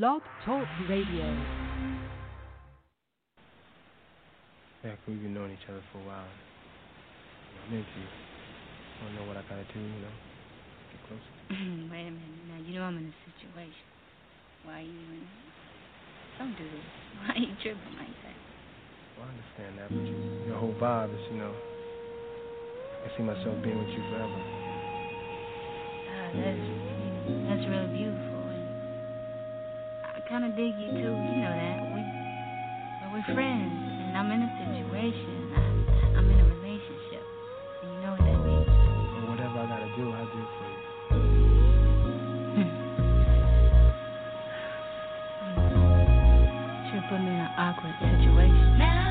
Blog Talk Radio. Yeah, we've been knowing each other for a while. I'm into you. I don't know what I gotta do, you know. Get closer. Wait a minute. Now, you know I'm in a situation. Why are you even... Don't do this. Why are you tripping like that? Well, I understand that, but you, your whole vibe is, you know, I see myself being with you forever. Uh, that's, that's really beautiful. And kind of dig you, too. You know that. We, well, we're friends, and I'm in a situation. I, I'm in a relationship. And you know what that means. Well, whatever I gotta do, I'll do for you. Hmm. Sure put me in an awkward situation.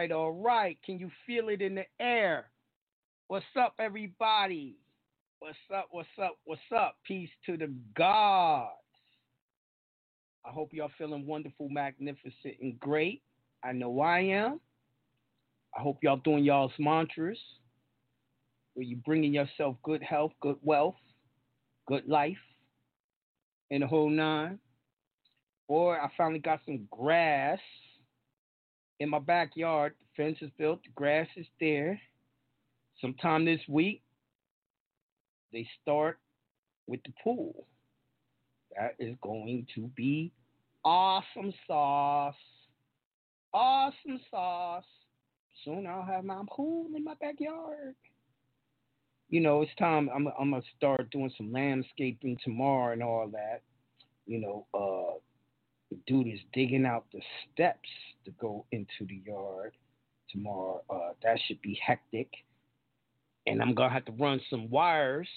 Right, all right. Can you feel it in the air? What's up, everybody? What's up, what's up, what's up? Peace to the gods. I hope y'all feeling wonderful, magnificent, and great. I know I am. I hope y'all doing y'all's mantras where you bringing yourself good health, good wealth, good life, and the whole nine. Boy, I finally got some grass in my backyard. The fence is built, the grass is there. Sometime this week, they start with the pool. That is going to be awesome sauce. Awesome sauce. Soon I'll have my pool in my backyard. You know, it's time. I'm, I'm gonna start doing some landscaping tomorrow and all that. You know, uh, the dude is digging out the steps to go into the yard tomorrow. Uh, that should be hectic. And I'm gonna have to run some wires,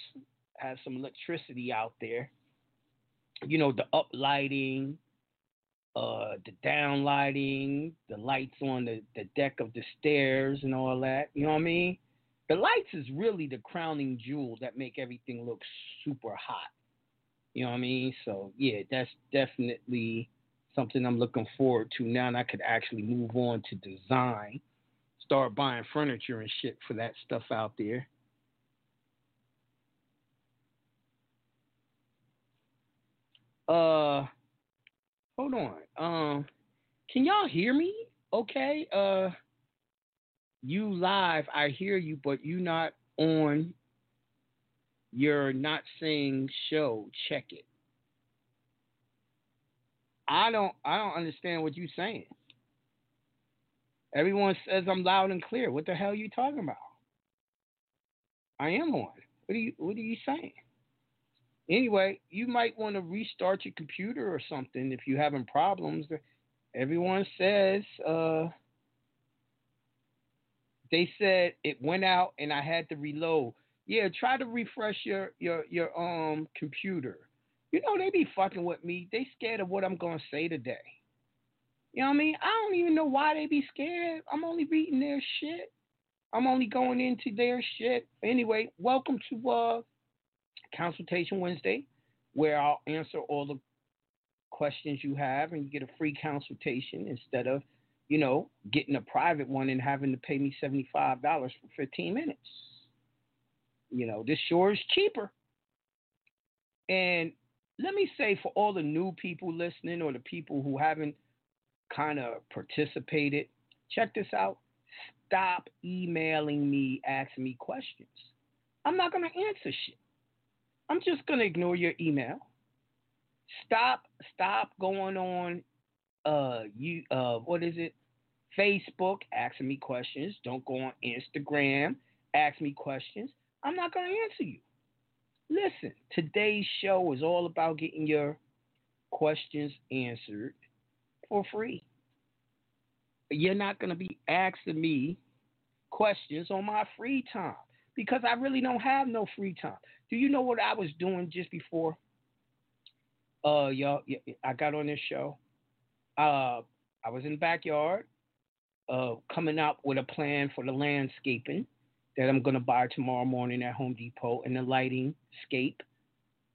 have some electricity out there. You know, the up lighting, uh, the down lighting, the lights on the, the deck of the stairs and all that. You know what I mean? The lights is really the crowning jewel that make everything look super hot. You know what I mean? So yeah, that's definitely something I'm looking forward to now and I could actually move on to design. Start buying furniture and shit for that stuff out there. Uh hold on. Um can y'all hear me? Okay. Uh you live, I hear you, but you not on your not saying show. Check it. I don't I don't understand what you're saying. Everyone says I'm loud and clear. What the hell are you talking about? I am on. What are you what are you saying? Anyway, you might want to restart your computer or something if you're having problems. Everyone says uh, they said it went out and I had to reload. Yeah, try to refresh your your your um computer. You know, they be fucking with me. They scared of what I'm to say today. You know what I mean? I don't even know why they be scared. I'm only reading their shit. I'm only going into their shit. Anyway, welcome to uh Consultation Wednesday, where I'll answer all the questions you have and you get a free consultation instead of, you know, getting a private one and having to pay me $75 for 15 minutes. You know, this sure is cheaper. And let me say for all the new people listening or the people who haven't kind of participated, check this out. Stop emailing me asking me questions. I'm not going to answer shit. I'm just going to ignore your email. Stop stop going on uh you uh what is it? Facebook asking me questions. Don't go on Instagram ask me questions. I'm not going to answer you. Listen, today's show is all about getting your questions answered for free. You're not going to be asking me questions on my free time because I really don't have no free time. Do you know what I was doing just before? Uh, y'all, I got on this show. Uh, I was in the backyard, uh, coming up with a plan for the landscaping that I'm going to buy tomorrow morning at Home Depot and the lighting scape,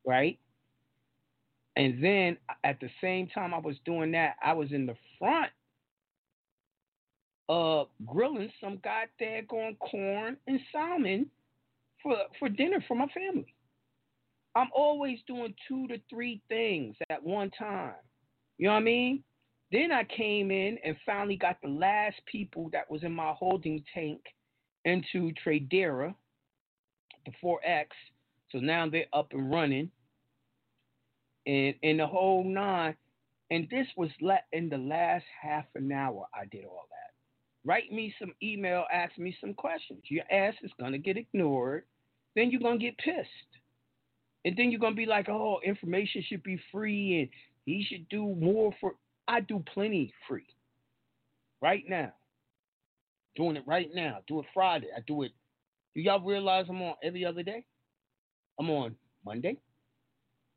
right? And then at the same time I was doing that, I was in the front uh grilling some goddamn corn and salmon for for dinner for my family. I'm always doing two to three things at one time. You know what I mean? Then I came in and finally got the last people that was in my holding tank into Tradera, the 4X. So now they're up and running. And in the whole nine. And this was in the last half an hour I did all that. Write me some email, ask me some questions. Your ass is gonna get ignored. Then you're gonna get pissed. And then you're gonna be like, oh, information should be free and he should do more for I do plenty free. Right now. Doing it right now. Do it Friday. I do it. Do y'all realize I'm on every other day? I'm on Monday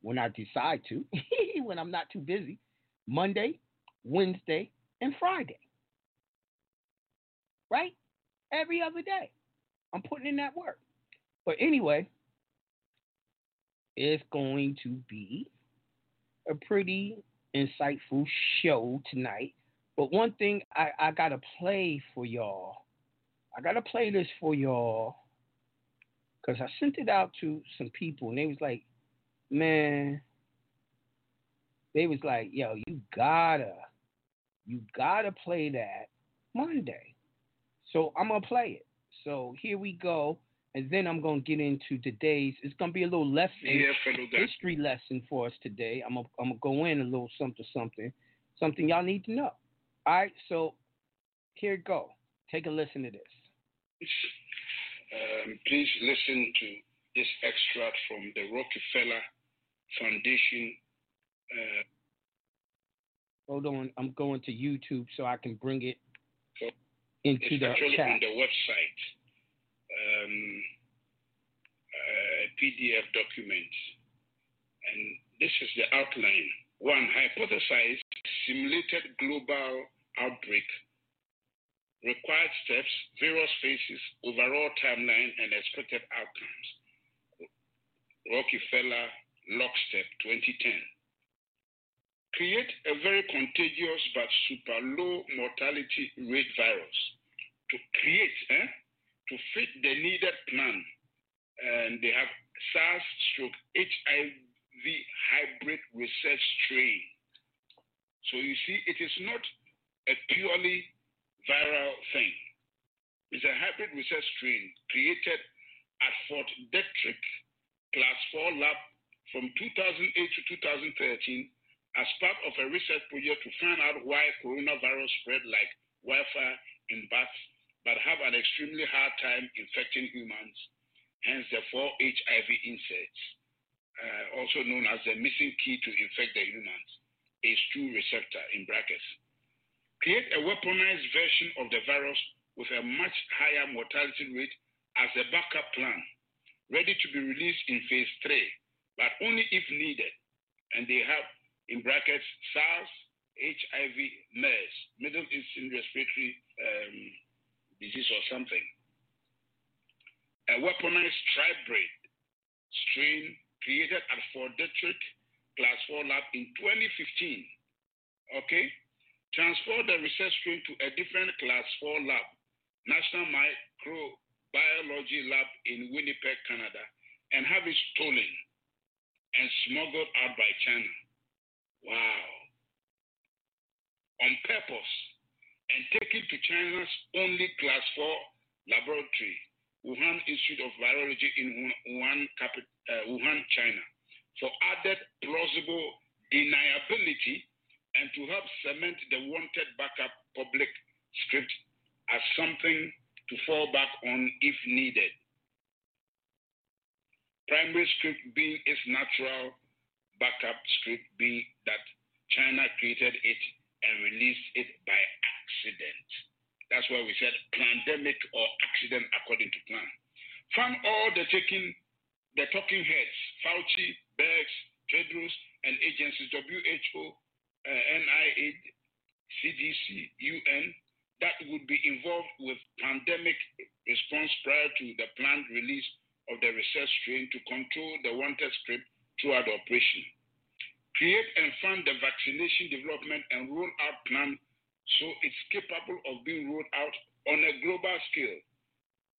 when I decide to, when I'm not too busy. Monday, Wednesday, and Friday. right? Every other day. I'm putting in that work. But anyway, it's going to be a pretty insightful show tonight. But one thing I, I gotta play for y'all. I gotta play this for y'all. Cause I sent it out to some people and they was like, man, they was like, yo, you gotta, you gotta play that Monday. So I'm gonna play it. So here we go, and then I'm gonna get into today's. It's gonna be a little lesson, yeah, history lesson for us today. I'm gonna I'm gonna go in a little something something, something y'all need to know. All right, so here it go. Take a listen to this. Um, please listen to this extract from the Rockefeller Foundation. Uh, Hold on, I'm going to YouTube so I can bring it so into it's the actually chat. on the website. Um, uh, PDF document, and this is the outline. One, hypothesized simulated global outbreak, required steps, various phases, overall timeline, and expected outcomes. Rockefeller Lockstep 2010. Create a very contagious but super low mortality rate virus. To create, eh, to fit the needed plan. And they have SARS stroke HIV hybrid research strain. So you see, it is not a purely viral thing. It's a hybrid research strain created at Fort Detrick Class 4 Lab from 2008 to 2013 as part of a research project to find out why coronavirus spread like wildfire in bats but have an extremely hard time infecting humans, hence the four HIV inserts, uh, also known as the missing key to infect the humans, ACE2 receptor in brackets. Create a weaponized version of the virus with a much higher mortality rate as a backup plan, ready to be released in phase three, but only if needed. And they have, in brackets, SARS, HIV, MERS, Middle Eastern Respiratory um, Disease or something. A weaponized tribrid strain created at Fort Detrick Class 4 Lab in 2015. Okay? Transfer the research strain to a different Class 4 lab, National Microbiology Lab in Winnipeg, Canada, and have it stolen and smuggled out by China. Wow. On purpose and taken to China's only Class 4 laboratory, Wuhan Institute of Virology in Wuhan, uh, Wuhan, China, for added plausible deniability and to help cement the wanted backup public script as something to fall back on if needed. Primary script being its natural backup script being that China created it and released it by accident. That's why we said pandemic or accident according to plan. Found all the taking the talking heads, Fauci, Birx, Tedros, and agencies, WHO, uh, NIH, CDC, UN, that would be involved with pandemic response prior to the planned release of the research strain to control the wanted script throughout the operation. Create and fund the vaccination development and roll out plan so it's capable of being rolled out on a global scale.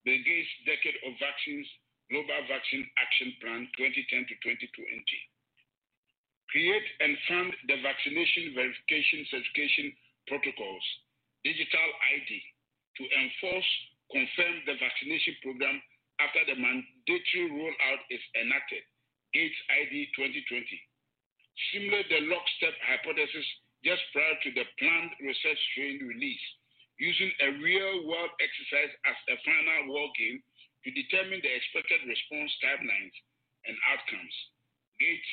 The Gates Decade of Vaccines Global Vaccine Action Plan 2010 to 2020. Create and fund the vaccination verification certification protocols, digital ID, to enforce, confirm the vaccination program after the mandatory rollout is enacted, Gates ID 2020. Similar the lockstep hypothesis just prior to the planned research strain release, using a real world exercise as a final war game to determine the expected response timelines and outcomes. Gates,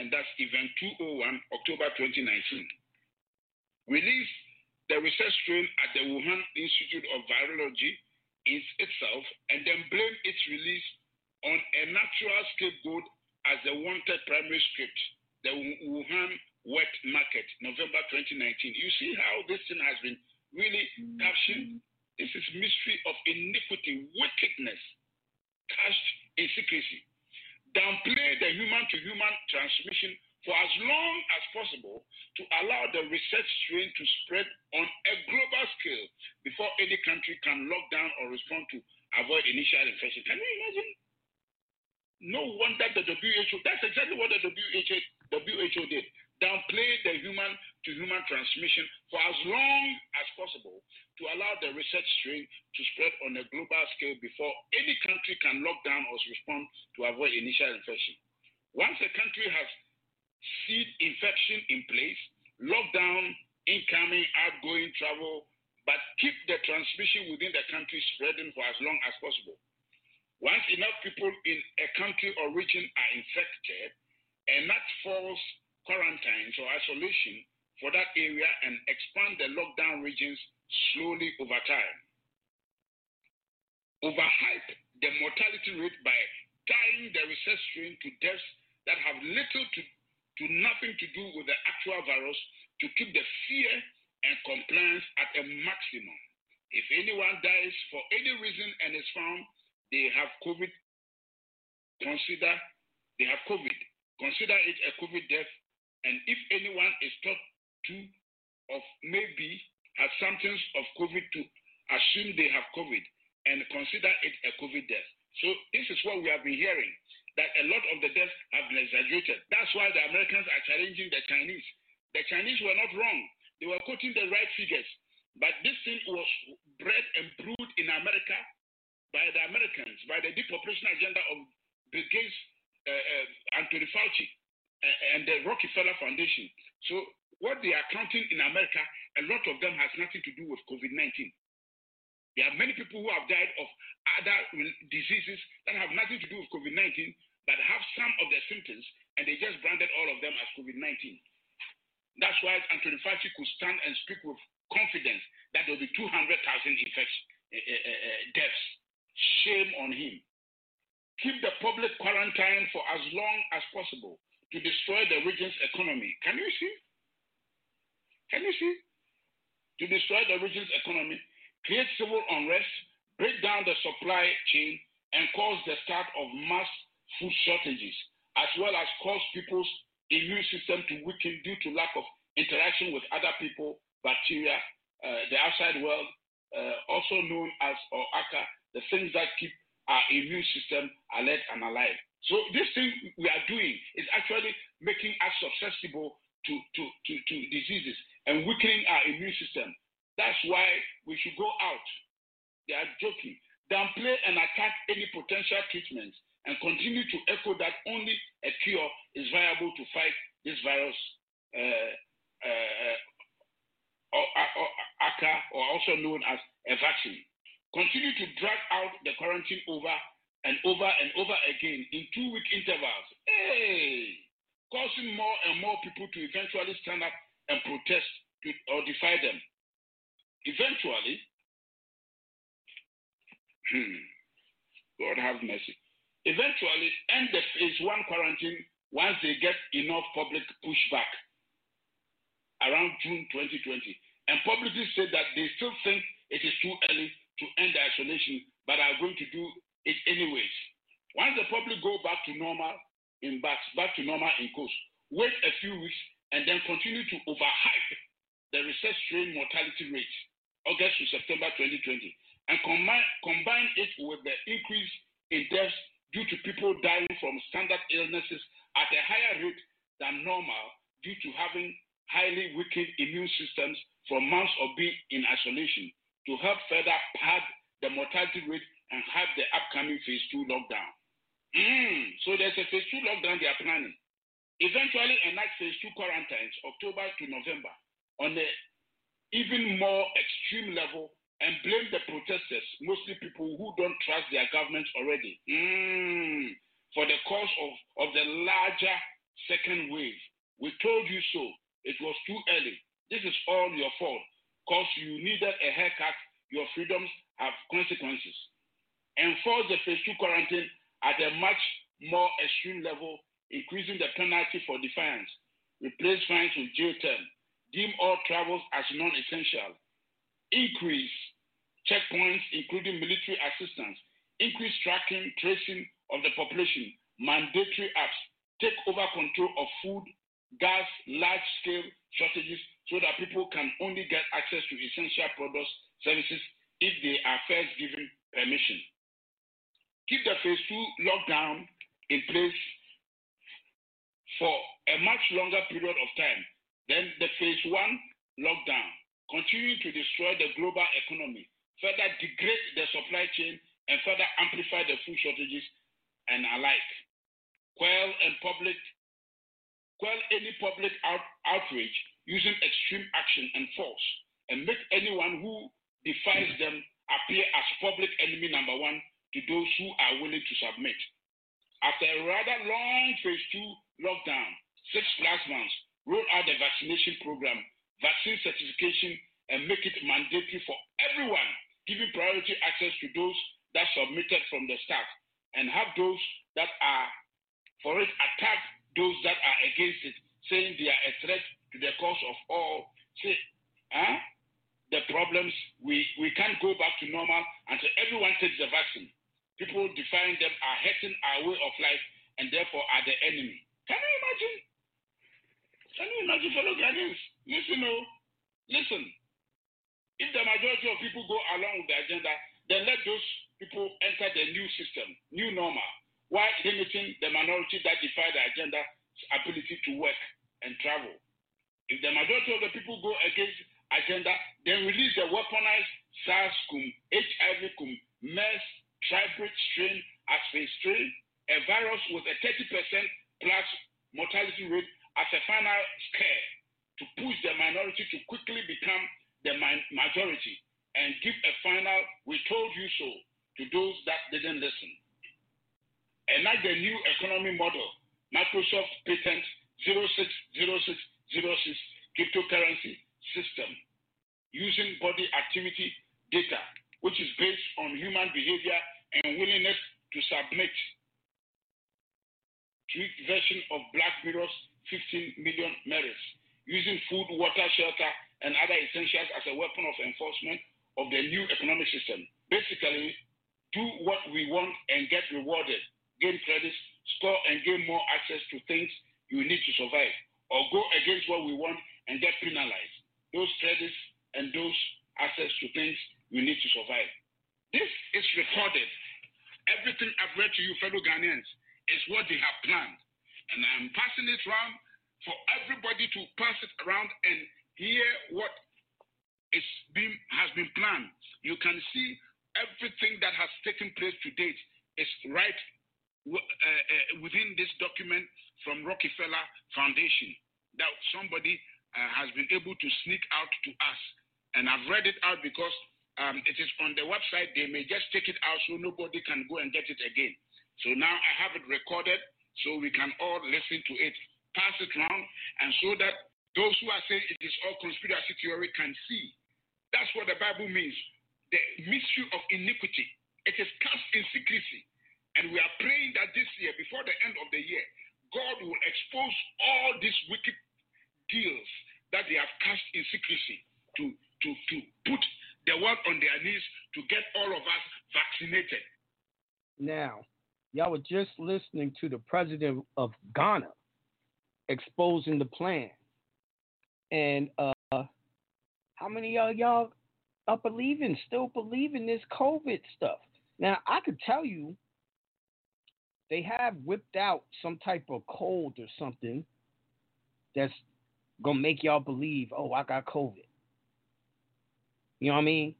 and that's event 201, October 2019. Release the research strain at the Wuhan Institute of Virology is itself and then blame its release on a natural scapegoat as the wanted primary script, the Wuhan wet market, November 2019. You see how this thing has been really mm-hmm. captioned? This is mystery of iniquity, wickedness, cast in secrecy. Downplay the human to human transmission for as long as possible to allow the research strain to spread on a global scale before any country can lock down or respond to avoid initial infection. Can you imagine? No wonder the WHO, that's exactly what the WHO, WHO did. Downplay the human to human transmission for as long as possible to allow the research strain to spread on a global scale before any country can lock down or respond to avoid initial infection. Once a country has seed infection in place, lock down incoming, outgoing travel, but keep the transmission within the country spreading for as long as possible. Once enough people in a country or region are infected, enact false quarantines or isolation for that area and expand the lockdown regions slowly over time. Overhype the mortality rate by tying the research strain to deaths that have little to to nothing to do with the actual virus to keep the fear and compliance at a maximum. If anyone dies for any reason and is found they have COVID, consider they have COVID. Consider it a COVID death. And if anyone is thought to of maybe has symptoms of COVID to assume they have COVID and consider it a COVID death. So this is what we have been hearing that a lot of the deaths have been exaggerated. That's why the Americans are challenging the Chinese. The Chinese were not wrong. They were quoting the right figures. But this thing was bred and brewed in America by the Americans, by the depopulation agenda of Bill Gates, uh, uh, Anthony Fauci, and the Rockefeller Foundation. So what they are counting in America, a lot of them has nothing to do with COVID-19. There are many people who have died of other diseases that have nothing to do with COVID 19, but have some of the symptoms, and they just branded all of them as COVID 19. That's why Anthony Fauci could stand and speak with confidence that there will be 200,000 infection, uh, uh, uh, deaths. Shame on him. Keep the public quarantine for as long as possible to destroy the region's economy. Can you see? Can you see? To destroy the region's economy create civil unrest, break down the supply chain, and cause the start of mass food shortages, as well as cause people's immune system to weaken due to lack of interaction with other people, bacteria, uh, the outside world, uh, also known as or ACA, the things that keep our immune system alert and alive. So this thing we are doing is actually making us susceptible to, to, to, to diseases and weakening our immune system. That's why we should go out. They are joking. Downplay and attack any potential treatments and continue to echo that only a cure is viable to fight this virus, uh, uh, or, or, ACA, or also known as a vaccine. Continue to drag out the quarantine over and over and over again in two week intervals. Hey! Causing more and more people to eventually stand up and protest to, or defy them. Eventually, hmm, God have mercy. Eventually, end the phase one quarantine once they get enough public pushback around June 2020. And publicly say that they still think it is too early to end the isolation, but are going to do it anyways. Once the public go back to normal in back, back to normal in coast, wait a few weeks and then continue to overhype the research strain mortality rate August to September 2020, and combine, combine it with the increase in deaths due to people dying from standard illnesses at a higher rate than normal due to having highly weakened immune systems from months of being in isolation to help further pad the mortality rate and have the upcoming phase two lockdown. Mm, so there's a phase two lockdown they are planning. Eventually enact phase two quarantines October to November on an even more extreme level and blame the protesters, mostly people who don't trust their government already, mm, for the cause of, of the larger second wave. We told you so. It was too early. This is all your fault. Because you needed a haircut, your freedoms have consequences. Enforce the phase two quarantine at a much more extreme level, increasing the penalty for defiance. Replace fines with jail term. Deem all travels as non essential, increase checkpoints, including military assistance, Increase tracking, tracing of the population, mandatory apps, take over control of food, gas, large scale shortages so that people can only get access to essential products, services if they are first given permission. Keep the phase two lockdown in place for a much longer period of time than the phase one lockdown, continuing to destroy the global economy, further degrade the supply chain, and further amplify the food shortages and alike. Quell and public quell any public out, outrage using extreme action and force, and make anyone who defies them appear as public enemy number one to those who are willing to submit. After a rather long phase two lockdown, six plus months, roll out the vaccination program, vaccine certification, and make it mandatory for everyone, giving priority access to those that submitted from the start, and have those that are for it attack those that are against it, saying they are a threat to the cause of all. Say, huh? the problems, we, we can't go back to normal until everyone takes the vaccine. People defying them are hurting our way of life and therefore are the enemy. Can you imagine? Can you imagine, fellow Ghanaians? Listen, oh, listen. If the majority of people go along with the agenda, then let those people enter the new system, new normal, while limiting the minority that defy the agenda's ability to work and travel. If the majority of the people go against agenda, then release the weaponized SARS-CoV, HIV-CoV, MERS, tribrid strain as a strain, a virus with a 30% plus mortality rate as a final scare to push the minority to quickly become the majority and give a final we told you so to those that didn't listen. And like the new economy model, Microsoft patent 060606 cryptocurrency system using body activity data, which is based on human behavior and willingness to submit. Tweaked version of Black Mirror's 15 million merits, using food, water, shelter, and other essentials as a weapon of enforcement of the new economic system. Basically, do what we want and get rewarded, gain credits, score and gain more access to things you need to survive, or go against what we want and get penalized. Those credits and those access to things you need to survive. This is recorded. Everything I've read to you, fellow Ghanaians, is what they have planned. And I'm passing it around for everybody to pass it around and hear what is being, has been planned. You can see everything that has taken place to date is right uh, uh, within this document from Rockefeller Foundation that somebody uh, has been able to sneak out to us. And I've read it out because um, it is on the website. They may just take it out so nobody can go and get it again. So now I have it recorded so we can all listen to it, pass it around, and so that those who are saying it is all conspiracy theory can see. That's what the Bible means. The mystery of iniquity. It is cast in secrecy. And we are praying that this year, before the end of the year, God will expose all these wicked deals that they have cast in secrecy to, to, to put the world on their knees to get all of us vaccinated. Now, y'all were just listening to the president of Ghana exposing the plan. And uh, how many of y'all are believing, still believing this COVID stuff? Now, I could tell you they have whipped out some type of cold or something that's gonna make y'all believe, oh, I got COVID. You know what I mean?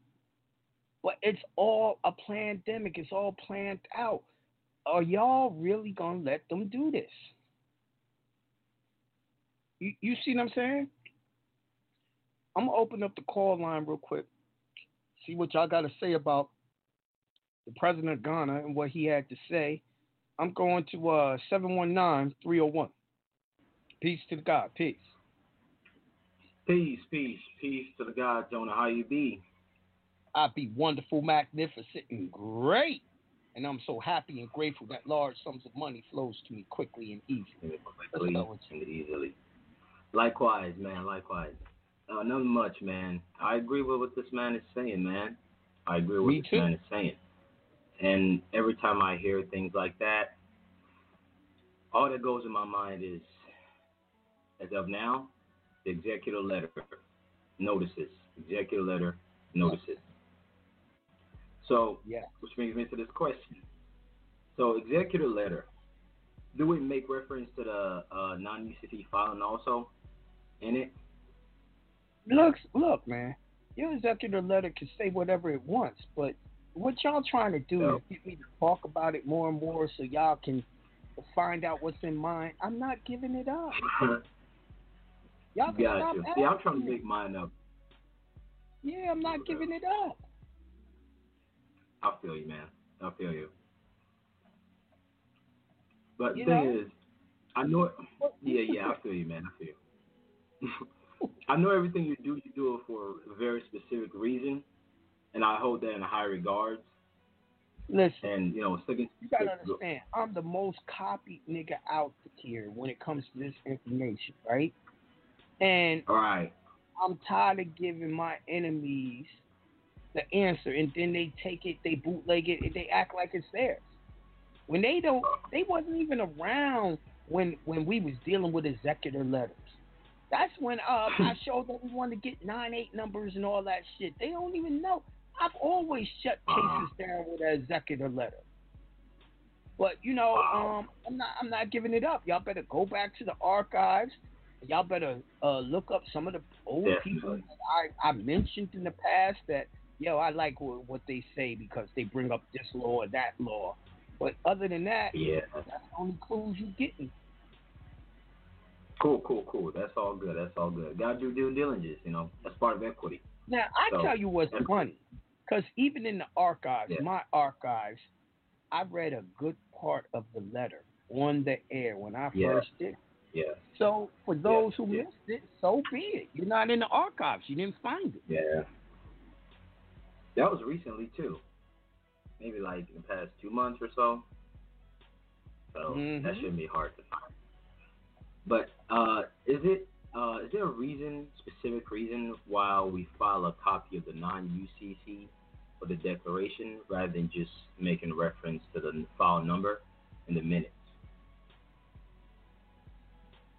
But it's all a pandemic. It's all planned out. Are y'all really gonna let them do this? You, you see what I'm saying? I'm gonna open up the call line real quick. See what y'all got to say about the president of Ghana and what he had to say. I'm going to uh 719-301. Peace to the God. Peace. Peace, peace, peace to the God, Jonah. How you be? I be wonderful, magnificent, and great. And I'm so happy and grateful that large sums of money flows to me quickly and easily. Quickly and easily. Likewise, man. Likewise. Uh, nothing much, man. I agree with what this man is saying, man. I agree with Me what this too. man is saying. And every time I hear things like that, all that goes in my mind is, as of now, the executive letter notices. Executive letter notices. So, Yeah. which brings me to this question. So, executive letter, do we make reference to the uh, non-UCC filing also in it? Looks, look, man. Your executive letter can say whatever it wants, but what y'all trying to do is get me to talk about it more and more so y'all can find out what's in mine. I'm not giving it up. Y'all can Got stop. See, I'm trying to make mine up. Yeah, I'm not giving it up. I feel you, man. I feel you. But You the thing know? is, I know. It, yeah, yeah, I feel you, man. I feel you. I know everything you do, you do it for a very specific reason, and I hold that in high regards. Listen, And you know, second. you gotta understand, I'm the most copied nigga out here when it comes to this information, right? And All right. I'm tired of giving my enemies the answer, and then they take it, they bootleg it, and they act like it's theirs. When they don't, they wasn't even around when when we was dealing with executor letters. That's when uh, I showed them we everyone to get nine eight numbers and all that shit. They don't even know. I've always shut cases down with an executive letter. But you know, um, I'm not I'm not giving it up. Y'all better go back to the archives. Y'all better uh, look up some of the old people that I, I mentioned in the past that yo I like what, what they say because they bring up this law or that law. But other than that, Yeah. that's the only clues you're getting. Cool, cool, cool. That's all good. That's all good. Gotta do due diligence. You know, that's part of equity. Now I So, tell you what's funny, because even in the archives, Yeah. my archives, I read a good part of the letter on the air when I Yeah. first did. Yeah. So for those who yeah. missed it, so be it. You're not in the archives. You didn't find it. Yeah. That was recently too. Maybe like in the past two months or so. So that Mhm. shouldn't be hard to find. But uh, is it uh, is there a reason, specific reason, why we file a copy of the non-UCC for the declaration rather than just making reference to the file number in the minutes?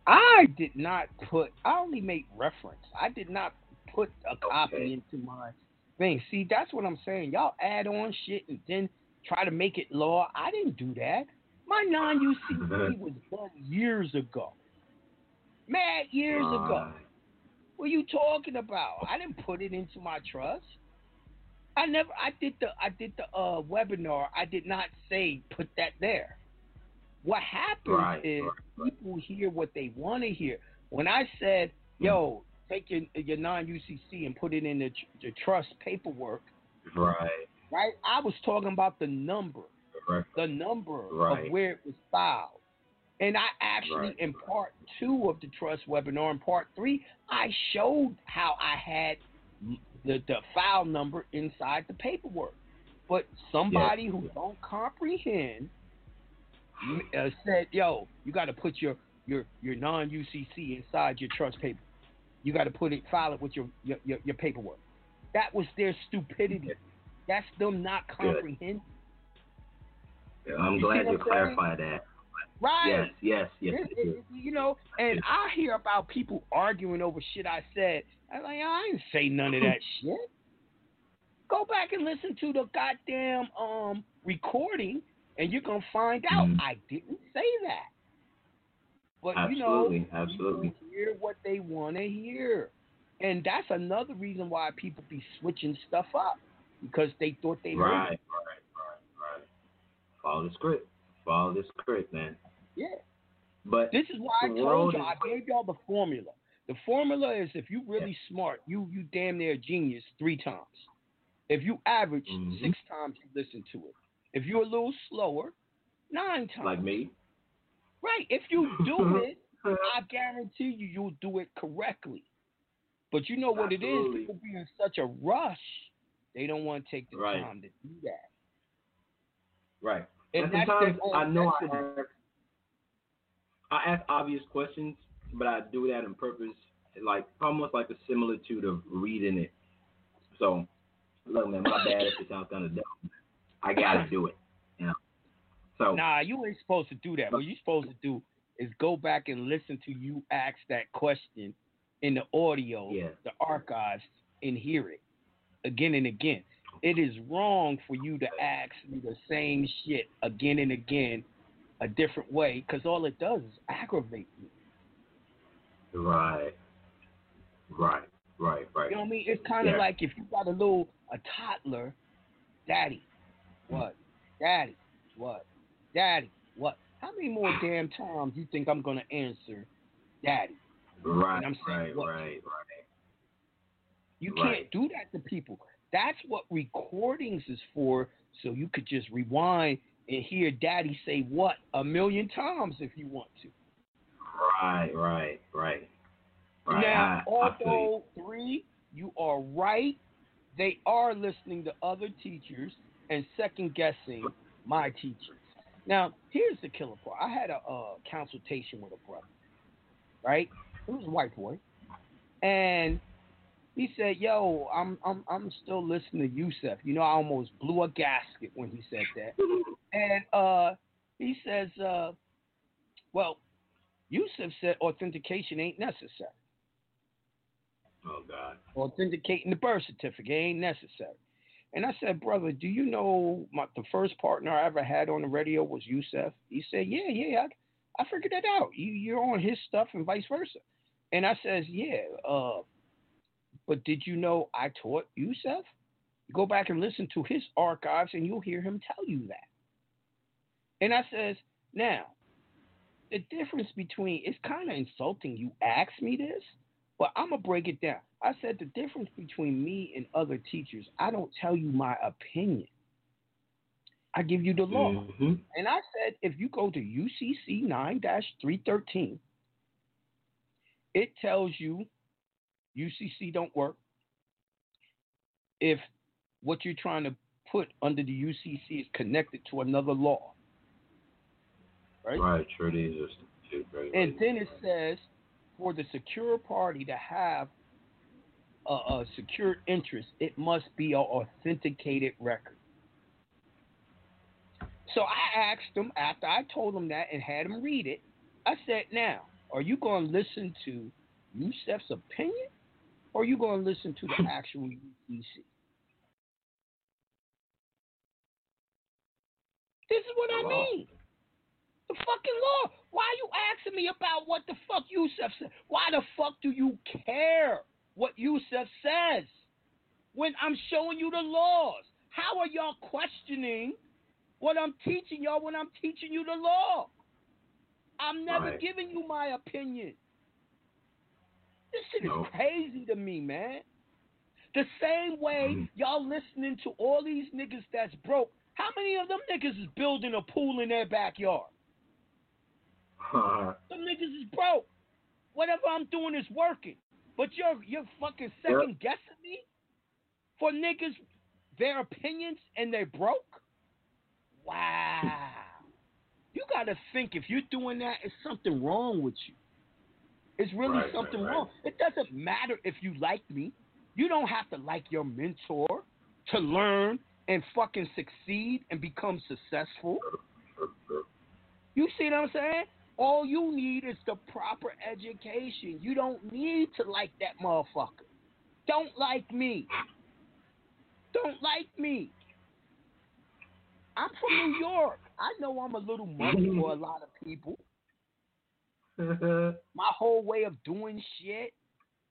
I did not put. I only made reference. I did not put a copy Okay. into my thing. See, that's what I'm saying. Y'all add on shit and then try to make it law. I didn't do that. My non-UCC was done years ago. Mad years ago. What are you talking about? I didn't put it into my trust. I never. I did the. I did the uh, webinar. I did not say put that there. What happens Right, is right, right. people hear what they want to hear. When I said, Hmm. "Yo, take your your non UCC and put it in the, the trust paperwork," Right. right? I was talking about the number, the number of where it was filed. And I actually, in part two of the trust webinar, in part three, I showed how I had the, the file number inside the paperwork. But somebody who don't comprehend uh, said, "Yo, you got to put your your your non UCC inside your trust paper. You got to put it, file it with your your, your your paperwork." That was their stupidity. That's them not comprehending. Yeah, I'm You glad you clarified that. Right. Yes, yes, yes. It- it- you know, and I hear about people arguing over shit I said. I'm like, I didn't say none of that shit. Go back and listen to the goddamn um recording, and you're gonna find out Mhm. I didn't say that. But Absolutely, you know, absolutely. hear what they want to hear, and that's another reason why people be switching stuff up because they thought they Right, right, right, right. Follow the script. Follow the script, man. Yeah. But This is why I told you is- I gave y'all the formula. The formula is if you really smart, you you damn near a genius three times. If you average Mhm. six times, you listen to it. If you're a little slower, nine times. like me, Right. If you do it, I guarantee you you'll do it correctly. But you know what it Absolutely. is? People be in such a rush, they don't want to take the Right. time to do that. right? And, And sometimes I know I destiny. ask, I ask obvious questions, but I do that on purpose, like almost like a similitude of reading it. So look, man, my bad if it sounds kind of dumb. I gotta do it. You know. So Nah, you ain't supposed to do that. What you supposed to do is go back and listen to you ask that question in the audio, Yeah. the archives, and hear it again and again. It is wrong for you to ask me the same shit again and again, a different way, because all it does is aggravate me. right, right, right, right. You know what I mean? It's kind of Yeah. like if you got a little a toddler, daddy, what? Daddy, what? Daddy, what? How many more damn times you think I'm gonna answer, daddy? Right, And I'm saying right, what? right, right. You Right. can't do that to people. That's what recordings is for, so you could just rewind and hear daddy say what a million times if you want to. Right, right, right. Right. Now, I, I although three, you are right. They are listening to other teachers and second guessing my teachers. Now, here's the killer part. I had a uh, consultation with a brother, right? It was a white boy, and he said, "Yo, I'm I'm I'm still listening to Yusef. You know, I almost blew a gasket when he said that." And uh, he says, uh, "Well, Yusef said authentication ain't necessary." Oh God. authenticating the birth certificate ain't necessary. And I said, brother, do you know my, the first partner I ever had on the radio was Yusef? He said, yeah, yeah, I, I figured that out. You, you're on his stuff and vice versa. And I says, yeah, uh, but did you know I taught Yusef? Go back and listen to his archives and you'll hear him tell you that. And I says, now, the difference between, it's kind of insulting you ask me this, but I'm going to break it down. I said the difference between me and other teachers, I don't tell you my opinion. I give you the law. Mhm. And I said, if you go to UCC 9 313, it tells you UCC don't work. If what you're trying to put under the UCC is connected to another law. Right? Right. Sure, these are shit, And then it says for the secure party to have a, a secured interest, it must be an authenticated record. So I asked him after I told him that and had him read it. I said, "Now, are you going to listen to Yusef's opinion, or are you going to listen to the actual UCC?" This is what I Law. mean. The fucking law. Why are you asking me about what the fuck Yusef said? Why the fuck do you care what Yusef says when I'm showing you the laws? How are y'all questioning what I'm teaching y'all when I'm teaching you the law? I'm never Right. giving you my opinion. This shit is crazy to me, man. The same way Mhm. y'all listening to all these niggas that's broke. How many of them niggas is building a pool in their backyard? Some niggas is broke. Whatever I'm doing is working. But you're you're fucking second guessing me for niggas their opinions and they broke? Wow. You gotta think if you're doing that, it's something wrong with you. It's really Right, something right, right. wrong. It doesn't matter if you like me. You don't have to like your mentor to learn and fucking succeed and become successful. You see what I'm saying? All you need is the proper education. You don't need to like that motherfucker. Don't like me. Don't like me. I'm from New York. I know I'm a little much for a lot of people. My whole way of doing shit,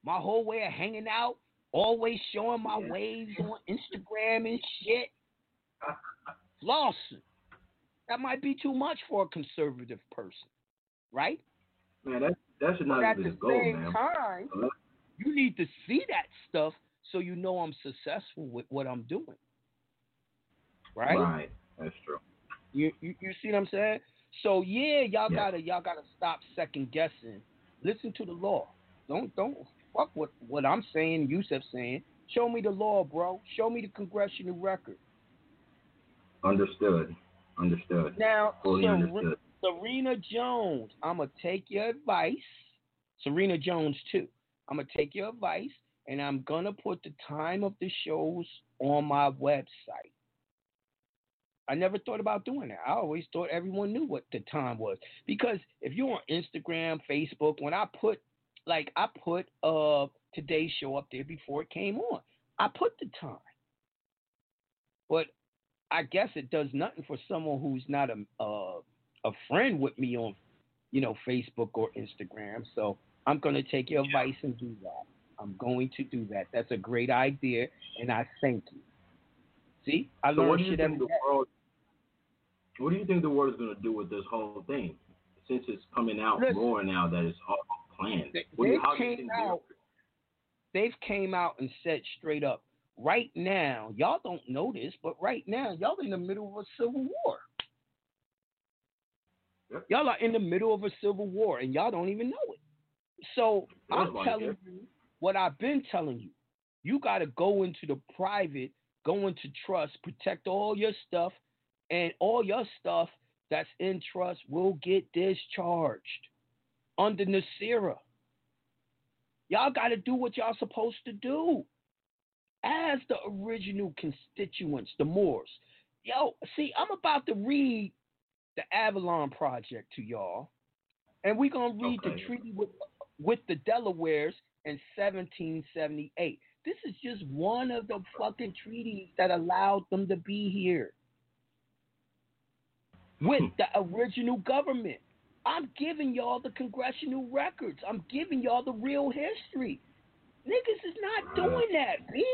my whole way of hanging out, always showing my Yeah. waves on Instagram and shit. Lawson. That might be too much for a conservative person, right? man, that that should But not at be the goal, same man. time, you need to see that stuff so you know I'm successful with what I'm doing. Right? Right. That's true. You, you you see what I'm saying? So yeah, y'all Yeah. gotta y'all gotta stop second guessing. Listen to the law. Don't don't fuck what what I'm saying, Yusuf saying. Show me the law, bro. Show me the congressional record. Understood. Understood. Now, Fully Ser- understood. Serena Jones, I'm gonna take your advice. Serena Jones too. I'm gonna take your advice, and I'm gonna put the time of the shows on my website. I never thought about doing that. I always thought everyone knew what the time was. Because if you're on Instagram, Facebook, when I put like I put uh today's show up there before it came on. I put the time. But I guess it does nothing for someone who's not a uh, a friend with me on, you know, Facebook or Instagram. So I'm going to take your advice and do that. I'm going to do that. That's a great idea, and I thank you. See, I so learned what do you shit day. What do you think the world is going to do with this whole thing? Since it's coming out Listen. more now that it's all planned. They, you- they how do you came out. They've came out and said straight up, right now, y'all don't know this, but right now, y'all in the middle of a civil war. Yep. Y'all are in the middle of a civil war, and y'all don't even know it. So I'm telling you what I've been telling you. You got to go into the private, go into trust, protect all your stuff, and all your stuff that's in trust will get discharged under Nasira. Y'all got to do what y'all supposed to do as the original constituents, the Moors. Yo, see, I'm about to read the Avalon Project to y'all, and we're gonna read the treaty with with the Delawares in 1778. This is just one of the fucking treaties that allowed them to be here with hmm. the original government. I'm giving y'all the congressional records. I'm giving y'all the real history. Niggas is not doing that, B.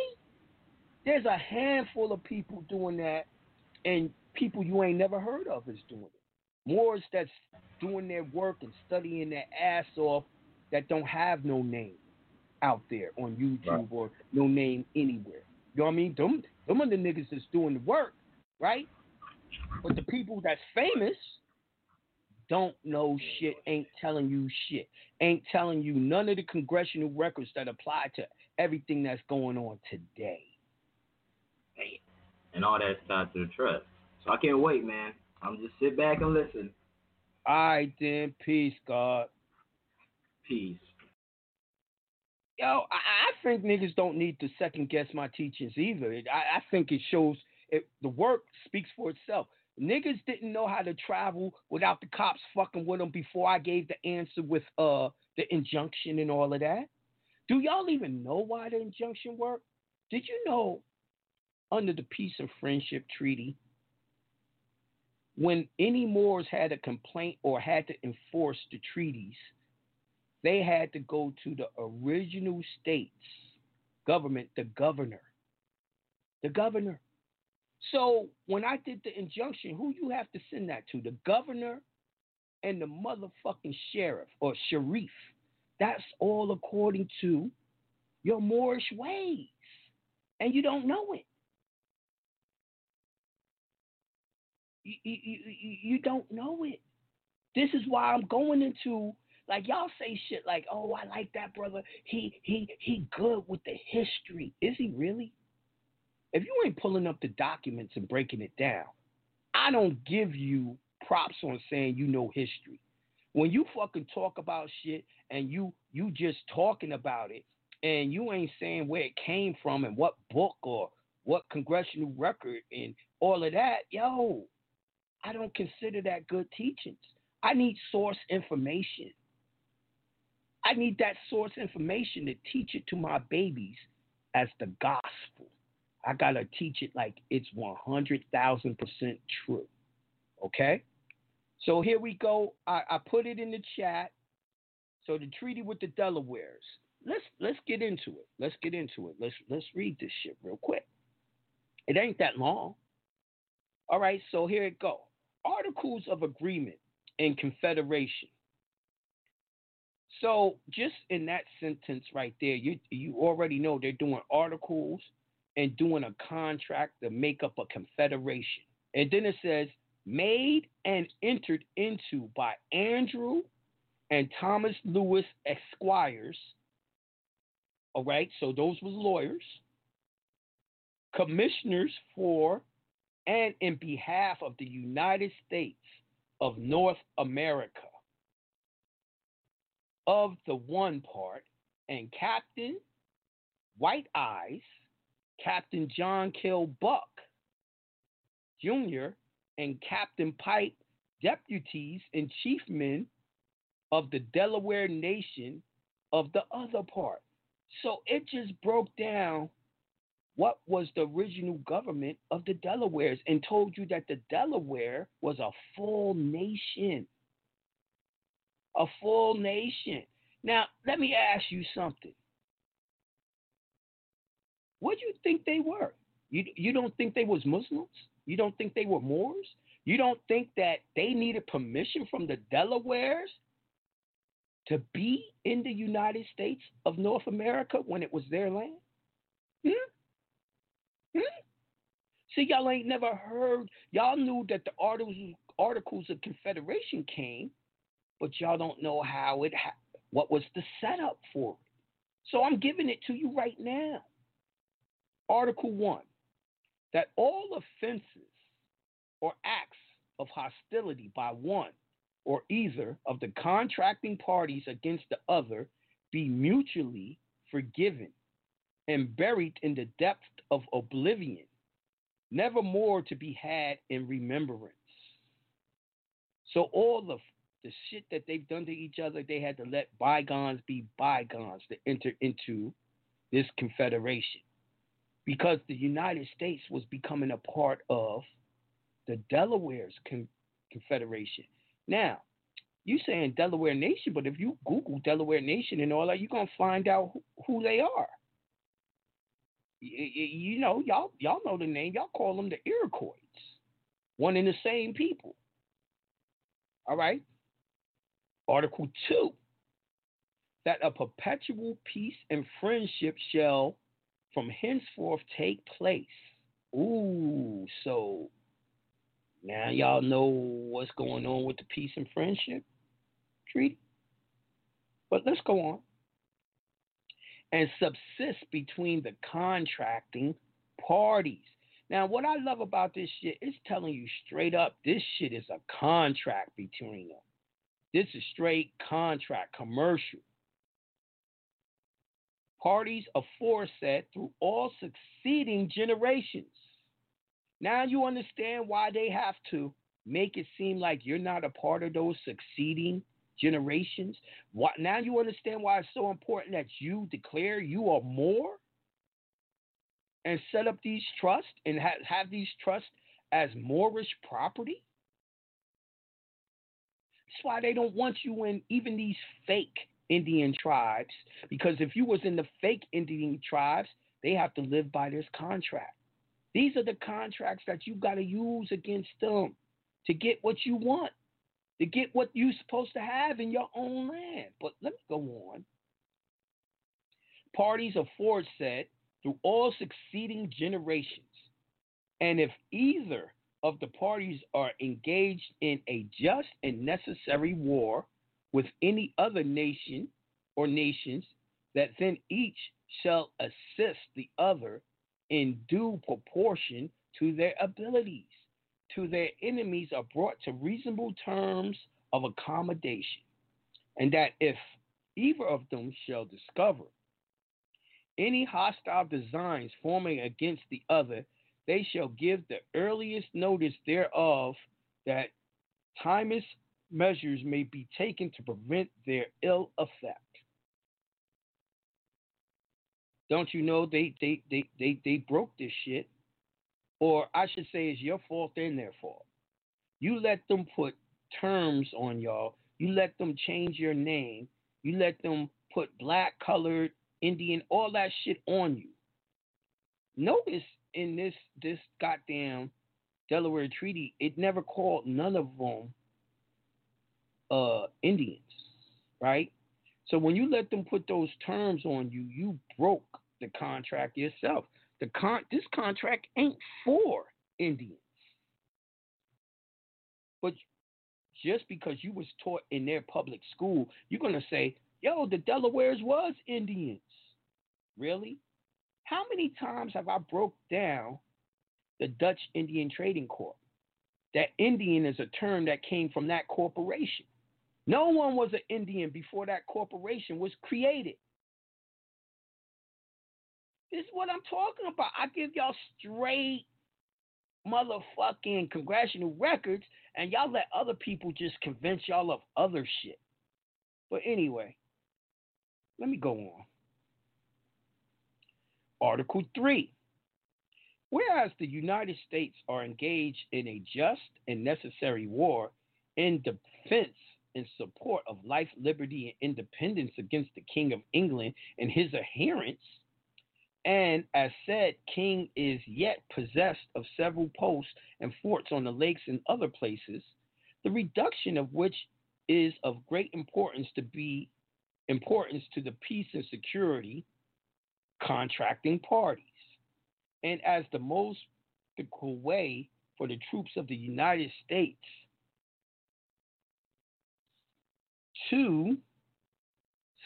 There's a handful of people doing that, and people you ain't never heard of is doing it. Moors that's doing their work and studying their ass off that don't have no name out there on YouTube Right. or no name anywhere. You know what I mean? Them, them are the niggas that's doing the work, right? But the people that's famous don't know shit, ain't telling you shit, ain't telling you none of the congressional records that apply to everything that's going on today. and all that's tied to the trust. So I can't wait, man. I'm just sit back and listen. All right, then. Peace, God. Peace. Yo, I, I think niggas don't need to second guess my teachings either. I, I think it shows it, the work speaks for itself. Niggas didn't know how to travel without the cops fucking with them before I gave the answer with uh the injunction and all of that. Do y'all even know why the injunction worked? Did you know under the Peace and Friendship Treaty, when any Moors had a complaint or had to enforce the treaties, they had to go to the original state's government, the governor. The governor. So when I did the injunction, who you have to send that to? The governor and the motherfucking sheriff or sheriff. That's all according to your Moorish ways. And you don't know it. You, you, you, you- you don't know it. This is why I'm going into like y'all say shit like, "Oh, I like that brother. He he he good with the history." Is he really? If you ain't pulling up the documents and breaking it down, I don't give you props on saying you know history. When you fucking talk about shit and you you just talking about it and you ain't saying where it came from and what book or what congressional record and all of that, yo, I don't consider that good teachings. I need source information. I need that source information to teach it to my babies as the gospel. I got to teach it like it's 100,000% true. Okay? So here we go. I, I put it in the chat. So the treaty with the Delawares. Let's let's get into it. Let's get into it. Let's let's read this shit real quick. It ain't that long. All right, so here it go. Articles of Agreement and Confederation. So just in that sentence right there, you you already know they're doing articles and doing a contract to make up a confederation. And then it says made and entered into by Andrew and Thomas Lewis Esquires. All right, so those was lawyers, commissioners for and in behalf of the United States of North America of the one part, and Captain White Eyes Captain John Kill Buck Jr. and Captain Pipe, deputies and chief men of the Delaware Nation of the other part. So it just broke down what was the original government of the Delawares and told you that the Delaware was a full nation. A full nation. Now, let me ask you something. What do you think they were? You, you don't think they was Muslims? You don't think they were Moors? You don't think that they needed permission from the Delawares to be in the United States of North America when it was their land? Hmm? Hmm? See, y'all ain't never heard. Y'all knew that the articles articles of Confederation came, but y'all don't know how it ha- what was the setup for it. So I'm giving it to you right now. Article 1 that all offenses or acts of hostility by one or either of the contracting parties against the other be mutually forgiven and buried in the depth of oblivion, never more to be had in remembrance. So all the the shit that they've done to each other, they had to let bygones be bygones to enter into this confederation because the United States was becoming a part of the Delaware's con- confederation. Now, you saying Delaware Nation, but if you Google Delaware Nation and all that, you're gonna find out who, who they are. You, you know, y'all y'all know the name. Y'all call them the Iroquois, one and the same people. All right. Article two. That a perpetual peace and friendship shall from henceforth take place. Ooh, so now y'all know what's going on with the peace and friendship treaty. But let's go on. And subsist between the contracting parties. Now, what I love about this shit is telling you straight up this shit is a contract between them. This is straight contract, commercial parties aforesaid through all succeeding generations. Now you understand why they have to make it seem like you're not a part of those succeeding generations. What, now you understand why it's so important that you declare you are more and set up these trusts and ha- have these trusts as Moorish property. That's why they don't want you in even these fake Indian tribes because if you was in the fake Indian tribes, they have to live by this contract. These are the contracts that you got to use against them to get what you want, to get what you're supposed to have in your own land. But let me go on. Parties aforesaid through all succeeding generations, and if either of the parties are engaged in a just and necessary war with any other nation or nations, that then each shall assist the other in due proportion to their abilities, to their enemies are brought to reasonable terms of accommodation, and that if either of them shall discover any hostile designs forming against the other, they shall give the earliest notice thereof, that timest measures may be taken to prevent their ill effect. Don't you know they they they they, they broke this shit? Or I should say it's your fault and their fault. You let them put terms on y'all. You let them change your name. You let them put black, colored, Indian, all that shit on you. Notice in this this goddamn Delaware Treaty, it never called none of them uh, Indians, right? So when you let them put those terms on you, you broke the contract yourself. The con this contract ain't for Indians. But just because you was taught in their public school, you're gonna say, yo, the Delawares was Indians. Really? How many times have I broke down the Dutch Indian Trading Corp? That Indian is a term that came from that corporation. No one was an Indian before that corporation was created. This is what I'm talking about. I give y'all straight motherfucking congressional records, and y'all let other people just convince y'all of other shit. But anyway, let me go on. Article 3. Whereas the United States are engaged in a just and necessary war in defense and support of life, liberty, and independence against the King of England and his adherents, and as said, King is yet possessed of several posts and forts on the lakes and other places, the reduction of which is of great importance to be importance to the peace and security contracting parties. And as the most practical way for the troops of the United States to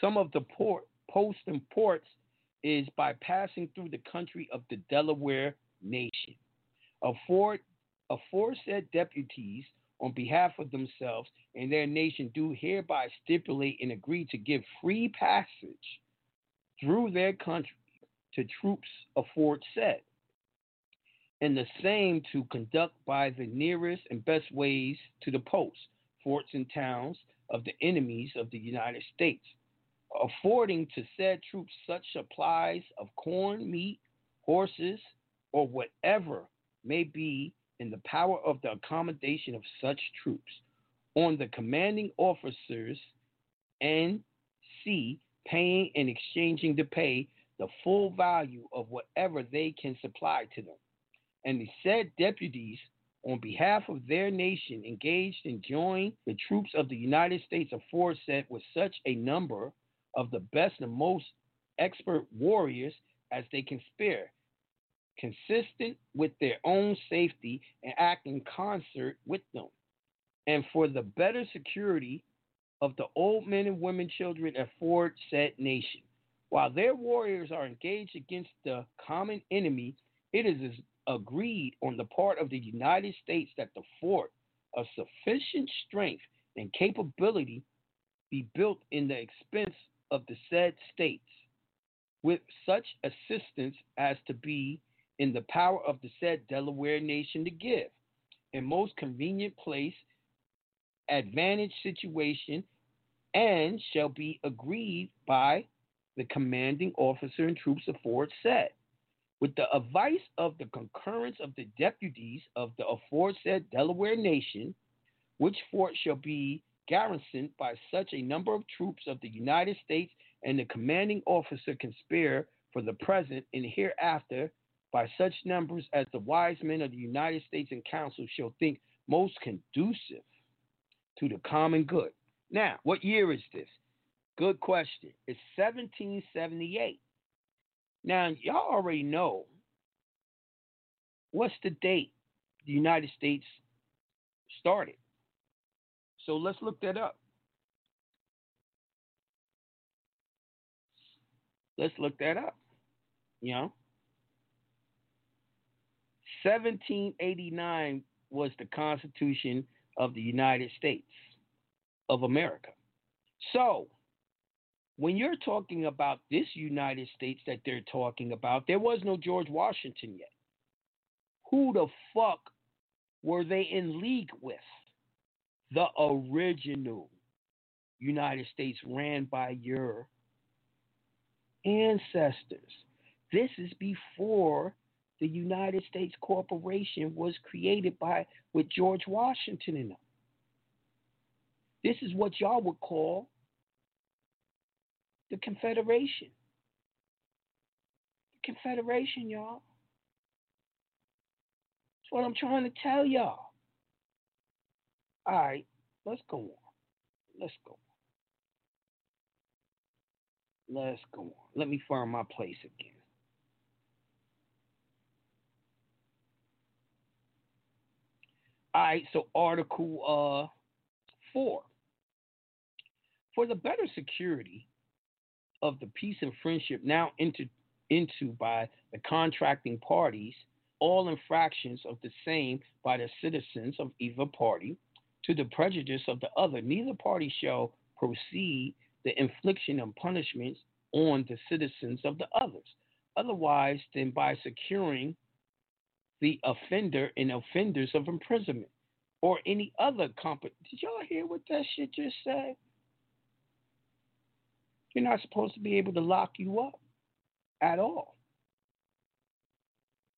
some of the port posts and ports is by passing through the country of the Delaware nation. Afford, aforesaid deputies on behalf of themselves and their nation do hereby stipulate and agree to give free passage through their country to troops aforesaid, and the same to conduct by the nearest and best ways to the posts, forts, and towns of the enemies of the United States, affording to said troops such supplies of corn, meat, horses, or whatever may be in the power of the accommodation of such troops on the commanding officers and C paying and exchanging to pay the full value of whatever they can supply to them. And the said deputies on behalf of their nation engaged and joined the troops of the United States aforesaid with such a number of the best and most expert warriors as they can spare, consistent with their own safety and act in concert with them, and for the better security of the old men and women, children, and said nation. While their warriors are engaged against the common enemy, it is agreed on the part of the United States that the fort of sufficient strength and capability be built in the expense of the said states with such assistance as to be in the power of the said Delaware nation to give, in most convenient place, advantage situation, and shall be agreed by the commanding officer and troops of Fort aforesaid, with the advice of the concurrence of the deputies of the aforesaid Delaware nation, which fort shall be garrisoned by such a number of troops of the United States, and the commanding officer can spare for the present and hereafter by such numbers as the wise men of the United States and Council shall think most conducive to the common good. Now, what year is this? Good question. It's 1778. Now, y'all already know what's the date the United States started. So let's look that up. Let's look that up. You know, 1789 was the Constitution of the United States of America. So, when you're talking about this United States that they're talking about, there was no George Washington yet. Who the fuck were they in league with? The original United States ran by your ancestors. This is before the United States Corporation was created by with George Washington in them. This is what y'all would call the Confederation. The Confederation, y'all. That's what I'm trying to tell y'all. All right, let's go on. Let's go on. Let's go on. Let me find my place again. All right, so Article uh, 4. For the better security of the peace and friendship now entered into by the contracting parties, all infractions of the same by the citizens of either party, to the prejudice of the other, neither party shall proceed the infliction of punishments on the citizens of the others, otherwise than by securing the offender and offenders of imprisonment or any other comp. Did y'all hear what that shit just said? You're not supposed to be able to lock you up at all.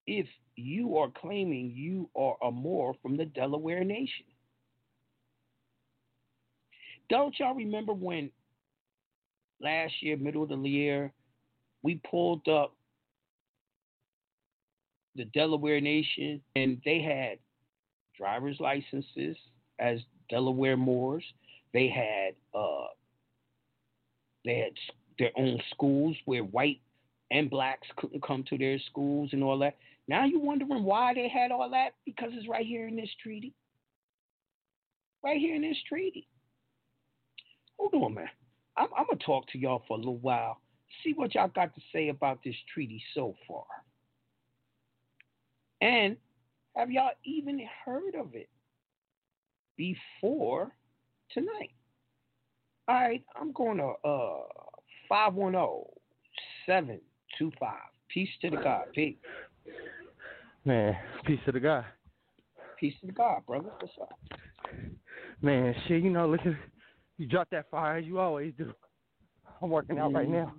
If you are claiming you are a Moor from the Delaware Nation. Don't y'all remember when last year, middle of the year, we pulled up the Delaware Nation and they had driver's licenses as Delaware Moors. They had uh, they had their own schools where white and blacks couldn't come to their schools and all that. Now you're wondering why they had all that? Because it's right here in this treaty. Right here in this treaty. Hold on, man. I'm, I'm gonna talk to y'all for a little while. See what y'all got to say about this treaty so far. And have y'all even heard of it before tonight? All right, I'm going to uh 510 Peace to the God. Peace. Man, peace to the God. Peace to the God, brother. What's up? Man, shit, you know, listen, you drop that fire as you always do. I'm working out right now.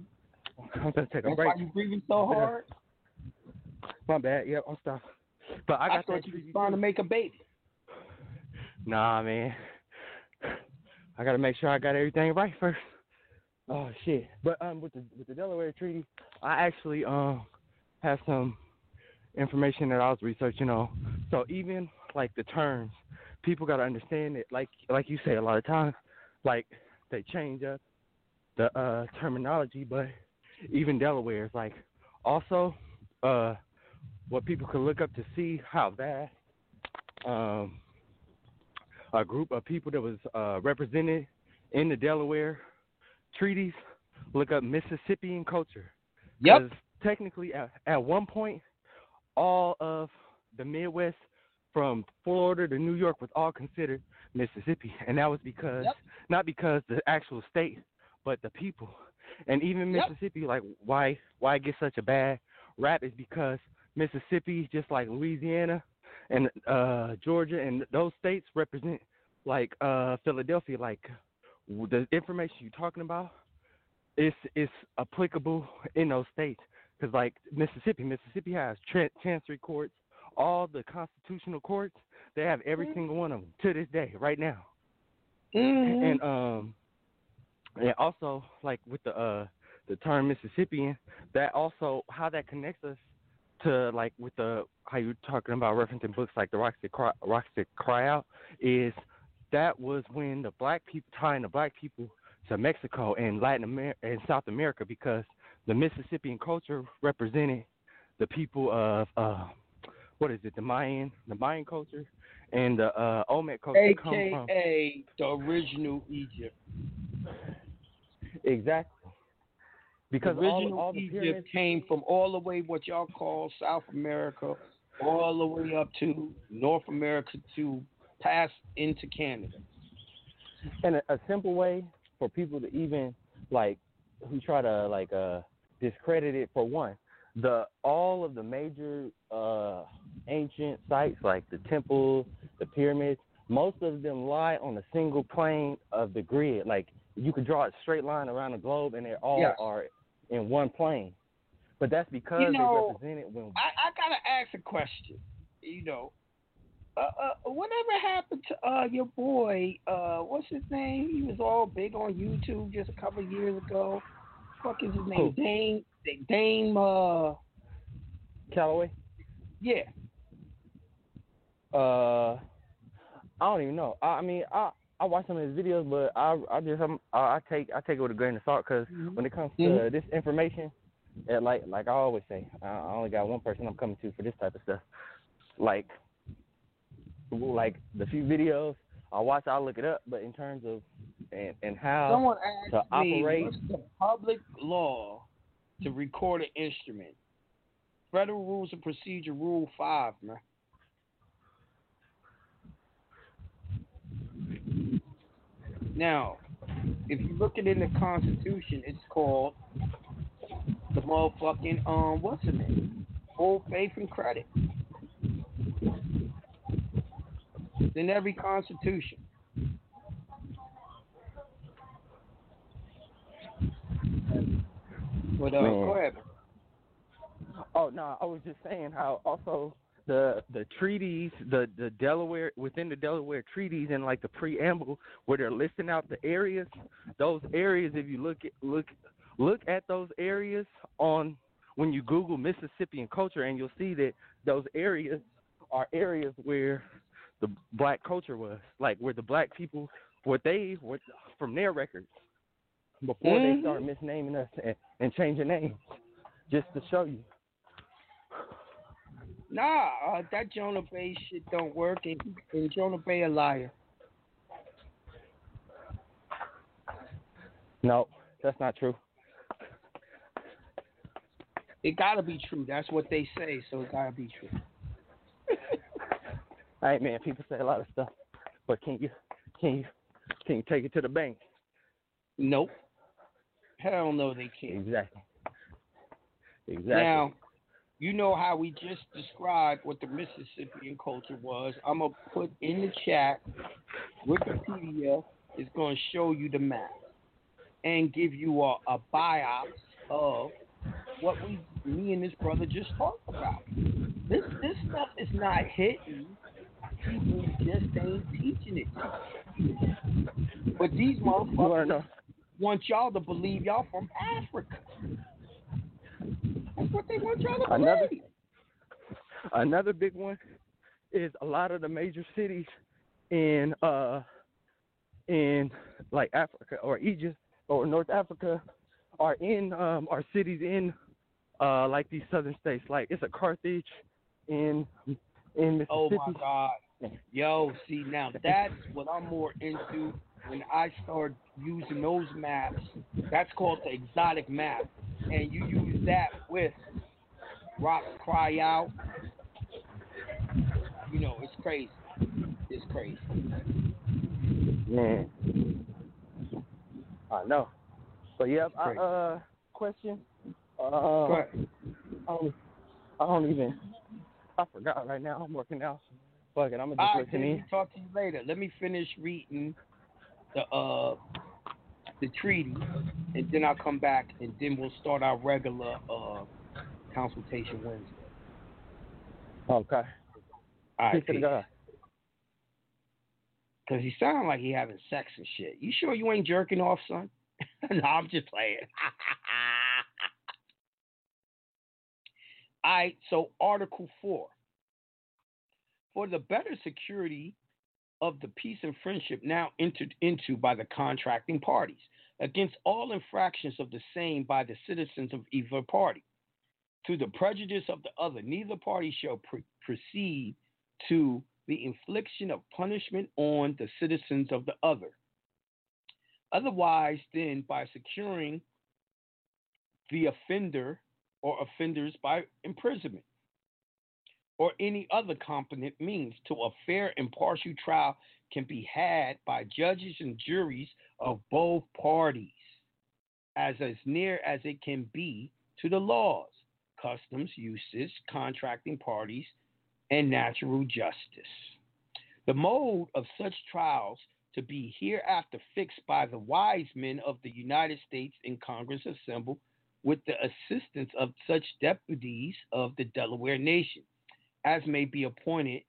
I'm gonna take a That's break. why you breathing so hard? My bad. Yep, I'm stopped. But I I, got thought that you was trying to make a baby. Nah, man. I gotta make sure I got everything right first. Oh shit! But um, with the with the Delaware Treaty, I actually um have some information that I was researching on. So even like the terms, people gotta understand it. Like like you say, a lot of times, like they change up the uh terminology, but even Delaware is like also uh what people can look up to see how that um a group of people that was uh, represented in the Delaware treaties. Look up Mississippian culture. Yep. Technically, at, at one point, all of the Midwest, from Florida to New York, was all considered Mississippi, and that was because Yep. not because the actual state, but the people. And even Yep. Mississippi, like why why it gets such a bad rap is because Mississippi, just like Louisiana, and uh Georgia and those states represent like uh Philadelphia like the information you're talking about is is applicable in those states. Cuz like Mississippi Mississippi has tra- chancery courts all the constitutional courts they have every single one of them to this day right now. Mhm. and um and also like with the uh the term Mississippian, that also how that connects us to like with the how you're talking about referencing books like the Roxy Cry, That Cry Out is that was when the black people tying the black people to Mexico and Latin America and South America because the Mississippian culture represented the people of uh what is it the Mayan the Mayan culture and the uh Olmec culture AKA the original Egypt. exactly because original all, all the Egypt pyramids came from all the way what y'all call South America, all the way up to North America to pass into Canada. and a, a simple way for people to even like who try to like uh discredit it for one the all of the major uh ancient sites like the temples the pyramids most of them lie on a single plane of the grid like you could draw a straight line around the globe and they all Yes. are in one plane but that's because You know, they represented when I, I gotta ask a question. You know, uh, uh, whatever happened to uh your boy? Uh, what's his name? He was all big on YouTube just a couple of years ago. Fuck is his name? Who? Dame. Dame. Uh, Calloway yeah. Uh, I don't even know. I, I mean, I I watch some of his videos, but I I just um, I, take I take it with a grain of salt because when it comes to Mhm. this information, yeah, like like I always say, I, only got one person I'm coming to for this type of stuff. Like like the few videos I watch, I look it up, but in terms of and and how Someone to asked me, operate- what's the public law to record an instrument? Federal Rules of Procedure, Rule 5, man. Now, if you look at it in the Constitution, it's called the motherfucking um what's the name? Full faith and credit. It's in every constitution. But uh, Man. go ahead. Oh no, I was just saying how also the the treaties, the the Delaware within the Delaware treaties and like the preamble where they're listing out the areas. Those areas, if you look at look look at those areas on when you Google Mississippian culture, and you'll see that those areas are areas where the black culture was, like where the black people, what they what from their records before Mhm. they start misnaming us and, and changing names, just to show you. Nah, uh, that Jonah Bey shit don't work, and, and Jonah Bey a liar. No, that's not true. It gotta be true. That's what they say, so it gotta be true. Hey man, people say a lot of stuff, but can you can you can you take it to the bank? Nope. Hell no, they can't. Exactly. Exactly. Now, you know how we just described what the Mississippian culture was. I'm gonna put in the chat. Wikipedia is gonna show you the map and give you a, a biopsy of what we, me and this brother just talked about. This this stuff is not hidden. People just ain't teaching it. But these motherfuckers want y'all to believe y'all from Africa. That's what they want y'all to Another- believe. Another big one is a lot of the major cities in uh in like Africa or Egypt or North Africa are in um are cities in uh like these southern states. Like it's a Carthage in in Mississippi. Oh my God. Yo, see now that's what I'm more into when I start using those maps. That's called the exotic map. And you use that with Rocks Cry Out. You know, it's crazy. It's crazy. Man. I know. But yeah, I, uh question. Uh. I don't, I don't even I forgot right now. I'm working out. Fuck it, I'm gonna just All right, listen Jamie, in. talk to you later. Let me finish reading the uh the treaty, and then I'll come back, and then we'll start our regular uh consultation Wednesday. Okay. All right, Peace peace. Cause he sound like he having sex and shit. You sure you ain't jerking off, son? no, I'm just playing. All right, so Article Four. For the better security of the peace and friendship now entered into by the contracting parties, against all infractions of the same by the citizens of either party, to the prejudice of the other, neither party shall pr- proceed to the infliction of punishment on the citizens of the other. Otherwise, then, by securing the offender or offenders by imprisonment or any other competent means to a fair impartial trial can be had by judges and juries of both parties as as near as it can be to the laws, customs, uses, contracting parties, and natural justice. The mode of such trials to be hereafter fixed by the wise men of the United States in Congress assembled with the assistance of such deputies of the Delaware nation as may be appointed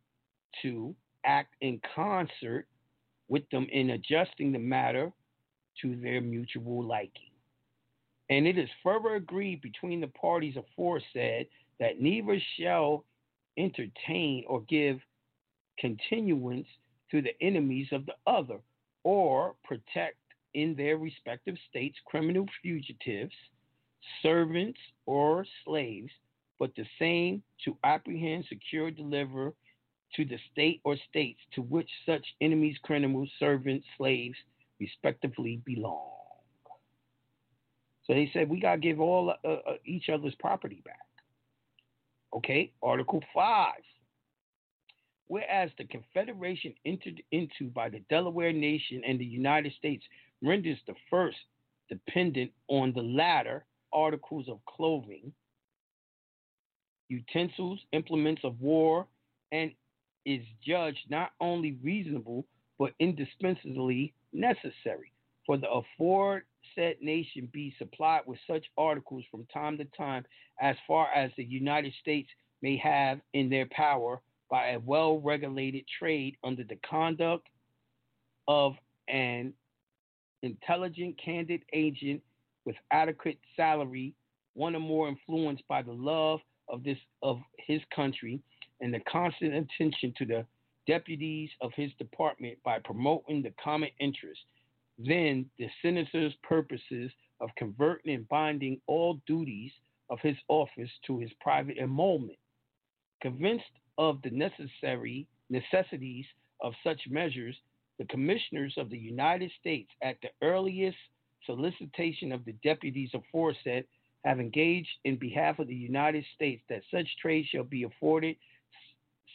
to act in concert with them in adjusting the matter to their mutual liking. And it is further agreed between the parties aforesaid that neither shall entertain or give continuance to the enemies of the other, or protect in their respective states criminal fugitives, servants, or slaves, but the same to apprehend, secure, deliver to the state or states to which such enemies, criminals, servants, slaves, respectively belong. So they said we gotta give all uh, uh, each other's property back. Okay, Article Five. Whereas the Confederation entered into by the Delaware Nation and the United States renders the first dependent on the latter articles of clothing, utensils, implements of war, and is judged not only reasonable but indispensably necessary. For the aforesaid nation be supplied with such articles from time to time as far as the United States may have in their power by a well regulated trade under the conduct of an intelligent, candid agent with adequate salary, one or more influenced by the love of this of his country and the constant attention to the deputies of his department by promoting the common interest. Then the senator's purposes of converting and binding all duties of his office to his private emolument. Convinced of the necessary necessities of such measures, the commissioners of the United States, at the earliest solicitation of the deputies aforesaid, have engaged in behalf of the United States that such trade shall be afforded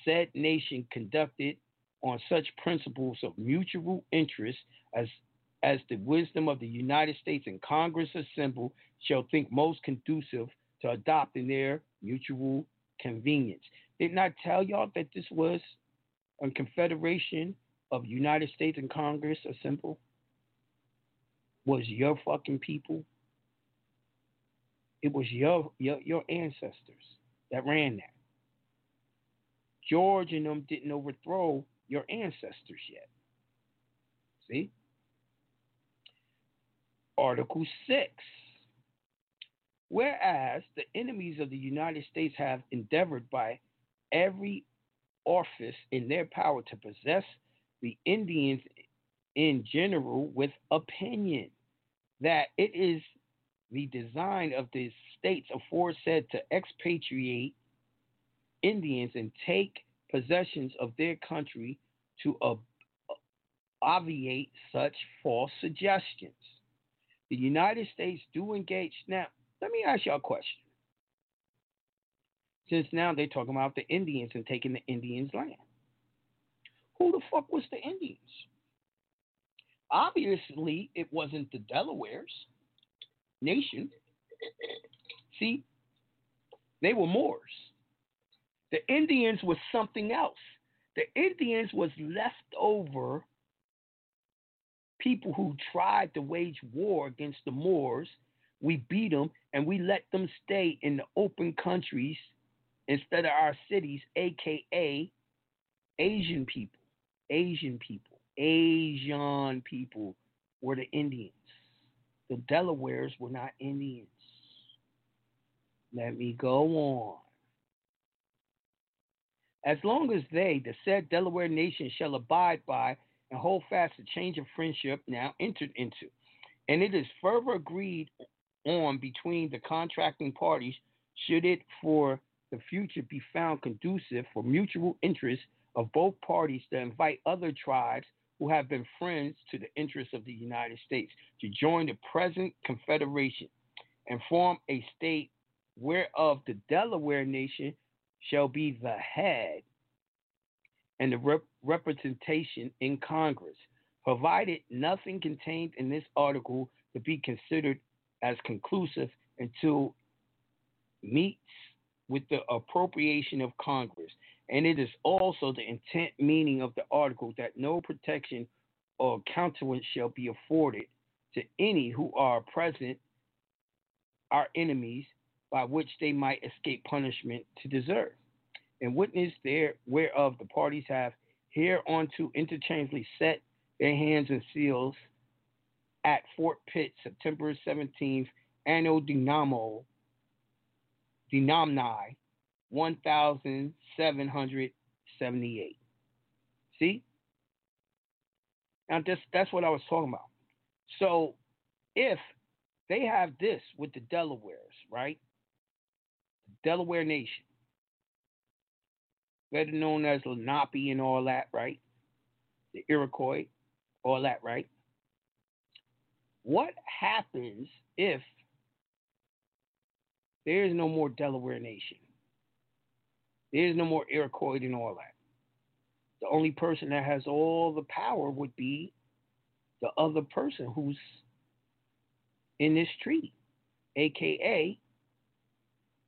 said nation conducted on such principles of mutual interest as as the wisdom of the United States and Congress assembled shall think most conducive to adopting their mutual convenience. Didn't I tell y'all that this was a confederation of United States and Congress assembled? Was your fucking people? It was your your, your ancestors that ran that. George and them didn't overthrow your ancestors yet. See? Article 6. Whereas the enemies of the United States have endeavored by every office in their power to possess the Indians in general with opinion that it is the design of the states aforesaid to expatriate Indians and take possessions of their country to ob- obviate such false suggestions. The United States do engage. Now, let me ask y'all a question. Since now they're talking about the Indians and taking the Indians' land. Who the fuck was the Indians? Obviously, it wasn't the Delawares nation. See, they were Moors. The Indians was something else. The Indians was leftover people who tried to wage war against the Moors. We beat them and we let them stay in the open countries instead of our cities, aka Asian people. Asian people. Asian people were the Indians. The Delawares were not Indians. Let me go on. As long as they, the said Delaware nation, shall abide by and hold fast the change of friendship now entered into, and it is further agreed on between the contracting parties, should it for the future be found conducive for mutual interest of both parties to invite other tribes who have been friends to the interests of the United States to join the present confederation and form a state whereof the Delaware nation shall be the head and the rep- representation in Congress, provided nothing contained in this article to be considered as conclusive until meets with the appropriation of Congress. And it is also the intent meaning of the article that no protection or countenance shall be afforded to any who are present our enemies by which they might escape punishment to deserve. And witness there whereof the parties have hereunto interchangeably set their hands and seals at Fort Pitt, September 17th, Anno Dynamo, Denomni, 1778. See? Now, that's, that's what I was talking about. So, if they have this with the Delawares, right? Delaware Nation, better known as Lenape and all that, right? The Iroquois, all that, right? What happens if there is no more Delaware Nation? There is no more Iroquois and all that. The only person that has all the power would be the other person who's in this treaty. aka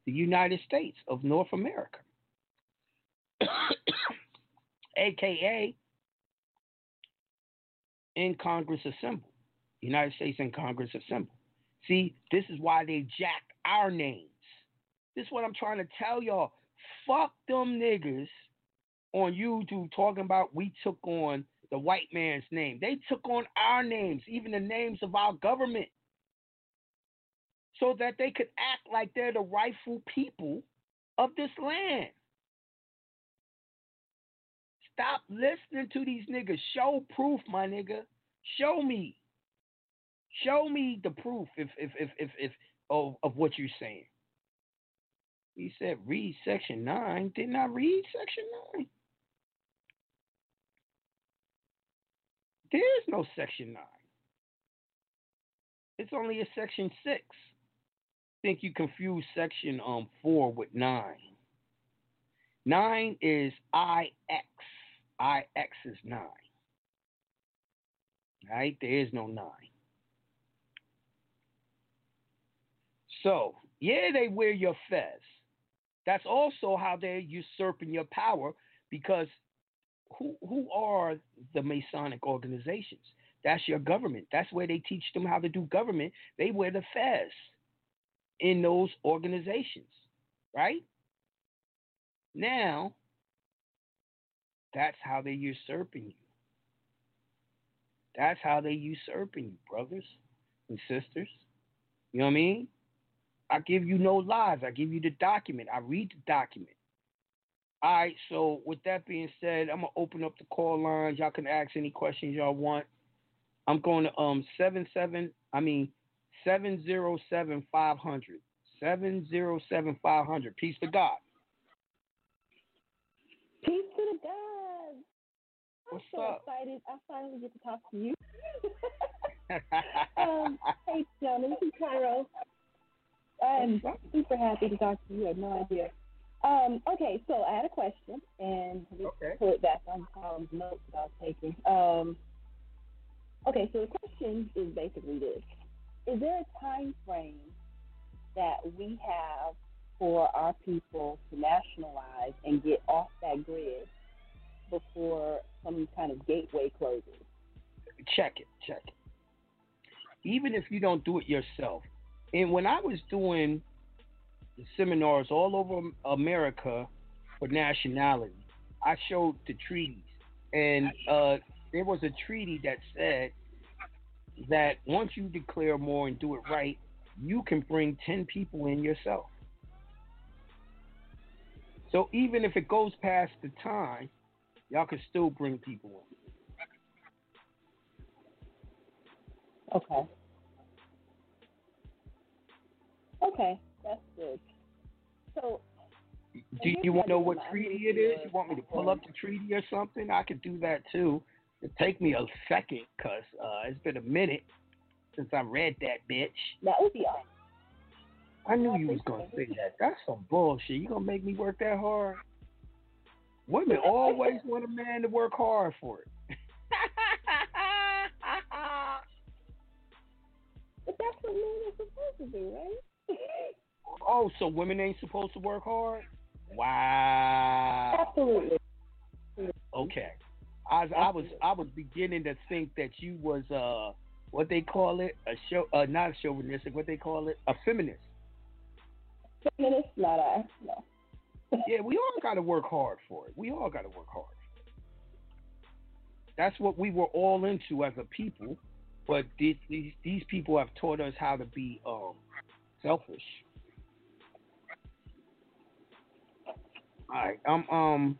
the United States of North America, aka in Congress assembled. United States in Congress assembled. See, this is why they jacked our names. This is what I'm trying to tell y'all. Fuck them niggas on YouTube talking about we took on the white man's name. They took on our names, even the names of our government, so that they could act like they're the rightful people of this land. Stop listening to these niggas. Show proof, my nigga. Show me. Show me the proof if if if if, if of, of what you're saying. He said read section nine. Didn't I read section nine? There is no section nine. It's only a section six. I think you confuse section um four with nine. Nine is IX. IX is nine. Right? There is no nine. So, yeah, they wear your fez. That's also how they're usurping your power because who who are the Masonic organizations? That's your government. That's where they teach them how to do government. They wear the fez in those organizations, right? Now, that's how they're usurping you. That's how they usurping you, brothers and sisters. You know what I mean? I give you no lies. I give you the document. I read the document. All right, so with that being said, I'm gonna open up the call lines. Y'all can ask any questions y'all want. I'm going to um seven seven. I mean seven zero seven five hundred. Seven zero seven five hundred. Peace to God. Peace to the gods. I'm What's so up? excited. I finally get to talk to you. um, hey, gentlemen, this is Cairo. I'm super happy to talk to you. I have no idea. Um, okay, so I had a question, and let me Okay. pull it back on Tom's notes that I was taking. Um, okay, so the question is basically this: Is there a time frame that we have for our people to nationalize and get off that grid before some kind of gateway closes? check it, check it. Even if you don't do it yourself. And when I was doing the seminars all over America for nationality, I showed the treaties. And uh, there was a treaty that said that once you declare more and do it right, you can bring 10 people in yourself. So even if it goes past the time, y'all can still bring people in. Okay. Okay, that's good. So, Do you want to know what treaty it is? You want me to pull up the treaty or something? I could do that too. It take me a second, cause uh, it's been a minute since I read that bitch. that would be awesome. I knew you was gonna say that. That's some bullshit. You gonna make me work that hard? Women always want a man to work hard for it. But that's what men are supposed to do, right? Oh, so women ain't supposed to work hard? Wow. Absolutely. Okay. I was, I was I was beginning to think that you was uh what they call it a show uh not a chauvinistic what they call it a feminist. Feminist, not I. No. Yeah, we all got to work hard for it. We all got to work hard. That's what we were all into as a people, but these these, these people have taught us how to be um selfish. All right, I'm um.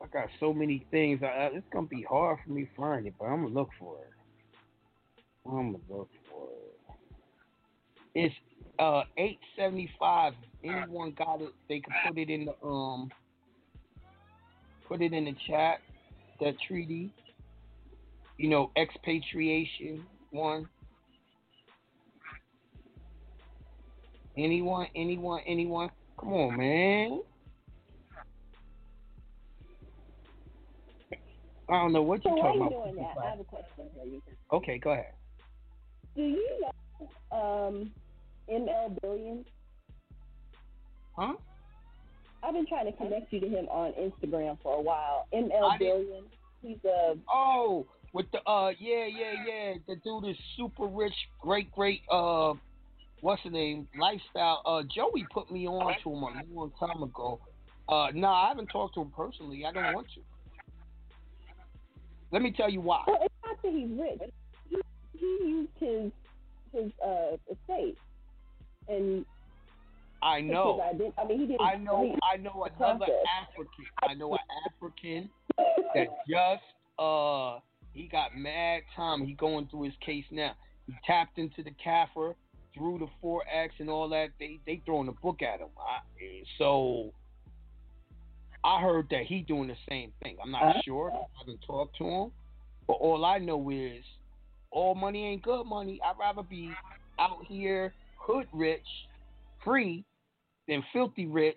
I got so many things. I, it's gonna be hard for me to find it, but I'm gonna look for it. I'm gonna look for it. It's uh eight seventy five. Anyone got it? They can put it in the um. Put it in the chat. That treaty. You know, expatriation one. Anyone? Anyone? Anyone? Come on, man. I don't know what So you're talking you're about. doing that, I have a question for you. Okay, go ahead. Do you know um, ML Billions? Huh? I've been trying to connect you to him on Instagram for a while. ML I didn't- He's a Oh, with the uh, yeah, yeah, yeah. The dude is super rich, great, great. Uh, what's the name? Lifestyle. Uh, Joey put me on to him a long time ago. Uh, no, I haven't talked to him personally. I don't want to. Let me tell you why. well. It's not that he's rich. He, he used his his uh, estate and I know. I mean, he did. I know. he- I know another process. African. I know an African that just uh he got mad time. He going through his case now. He tapped into the CAFR through the four X and all that. They they throwing a book at him. I, so I heard that he doing the same thing. I'm not Uh-huh. sure. I haven't talked to him, but all I know is all money ain't good money. I'd rather be out here hood rich, free, than filthy rich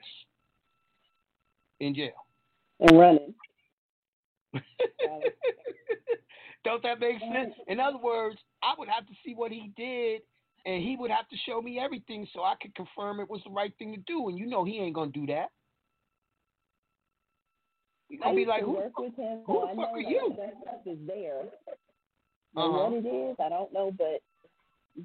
in jail. and running. Don't that make sense? In other words, I would have to see what he did, and he would have to show me everything so I could confirm it was the right thing to do. And you know he ain't gonna do that. He's gonna be like, who, work with him, who the fuck know are you? that stuff is there. Uh-huh. What it is, I don't know, but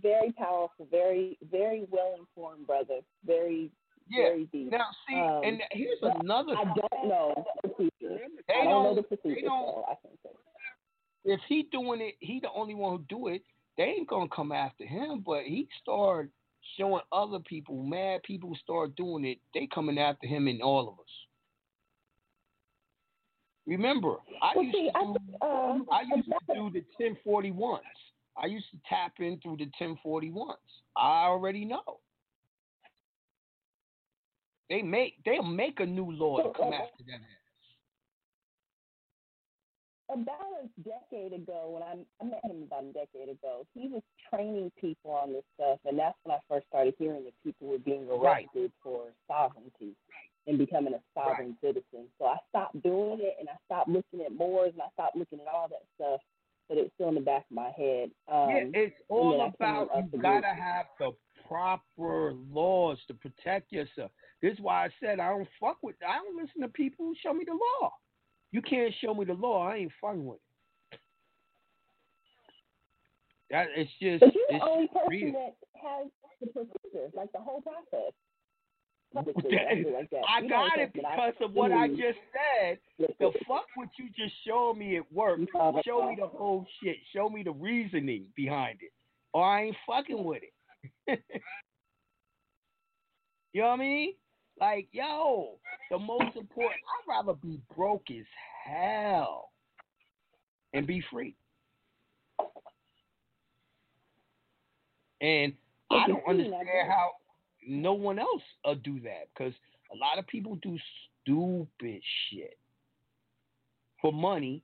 very powerful, very very well informed brother, very yeah. very deep. Now see, Um, and here's another. I don't know the procedure. They I don't know don't- the procedure, they don't- so I can't say. if he doing it, he the only one who do it. They ain't gonna come after him, but he started showing other people, mad people start doing it. They coming after him and all of us. Remember, I Well, used see, to do, think, um, I used to do the 1041s. I used to tap in through the 1041s. I already know. They make they'll make a new law to come after that ass. About a decade ago, when I, I met him about a decade ago, he was training people on this stuff, and that's when I first started hearing that people were being Right. arrested for sovereignty and becoming a sovereign citizen. So I stopped doing it, and I stopped looking at Moors, and I stopped looking at all that stuff, but it's still in the back of my head. Um, yeah, it's all then I came about you gotta have the proper laws to protect yourself. This is why I said I don't fuck with I don't listen to people who show me the law. You can't show me the law, I ain't fucking with it. That it's just But you're it's the only person real. that has the procedures, like the whole process. Publicly, That- I like that. I You're got it because of what I just said. The fuck what you just showed me at work. You saw that. Show me the whole shit. Show me the reasoning behind it. Or I ain't fucking with it. you know what I mean? Like, yo, the most important I'd rather be broke as hell and be free. And I don't understand how no one else uh, do that because a lot of people do stupid shit for money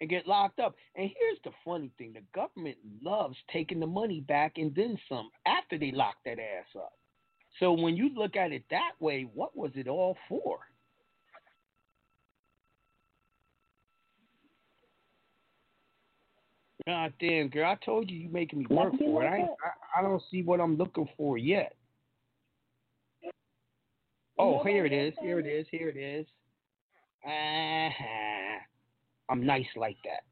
and get locked up. And here's the funny thing: the government loves taking the money back and then some after they lock that ass up. So when you look at it that way, what was it all for? God damn, girl! I told you you making me work for it. I, I I don't see what I'm looking for yet. Oh, here it is. Here it is. Here it is. Uh-huh. I'm nice like that.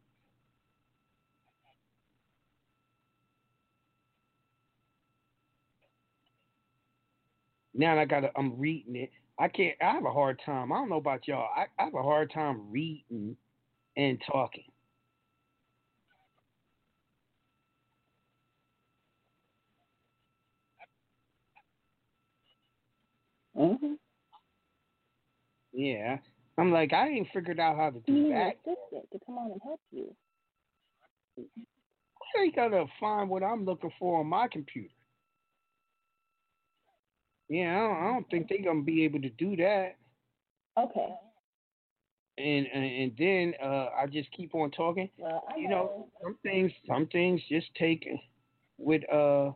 Now I gotta. I'm reading it. I can't. I have a hard time. I don't know about y'all. I, I have a hard time reading and talking. Mm-hmm. Yeah. I'm like, I ain't figured out how to You do need that. assistant to come on and help you. I ain't gotta find what I'm looking for on my computer. Yeah, I don't, I don't think they're gonna be able to do that. Okay. And and, and then uh, I just keep on talking. Well, I You know, some things, some things just take with uh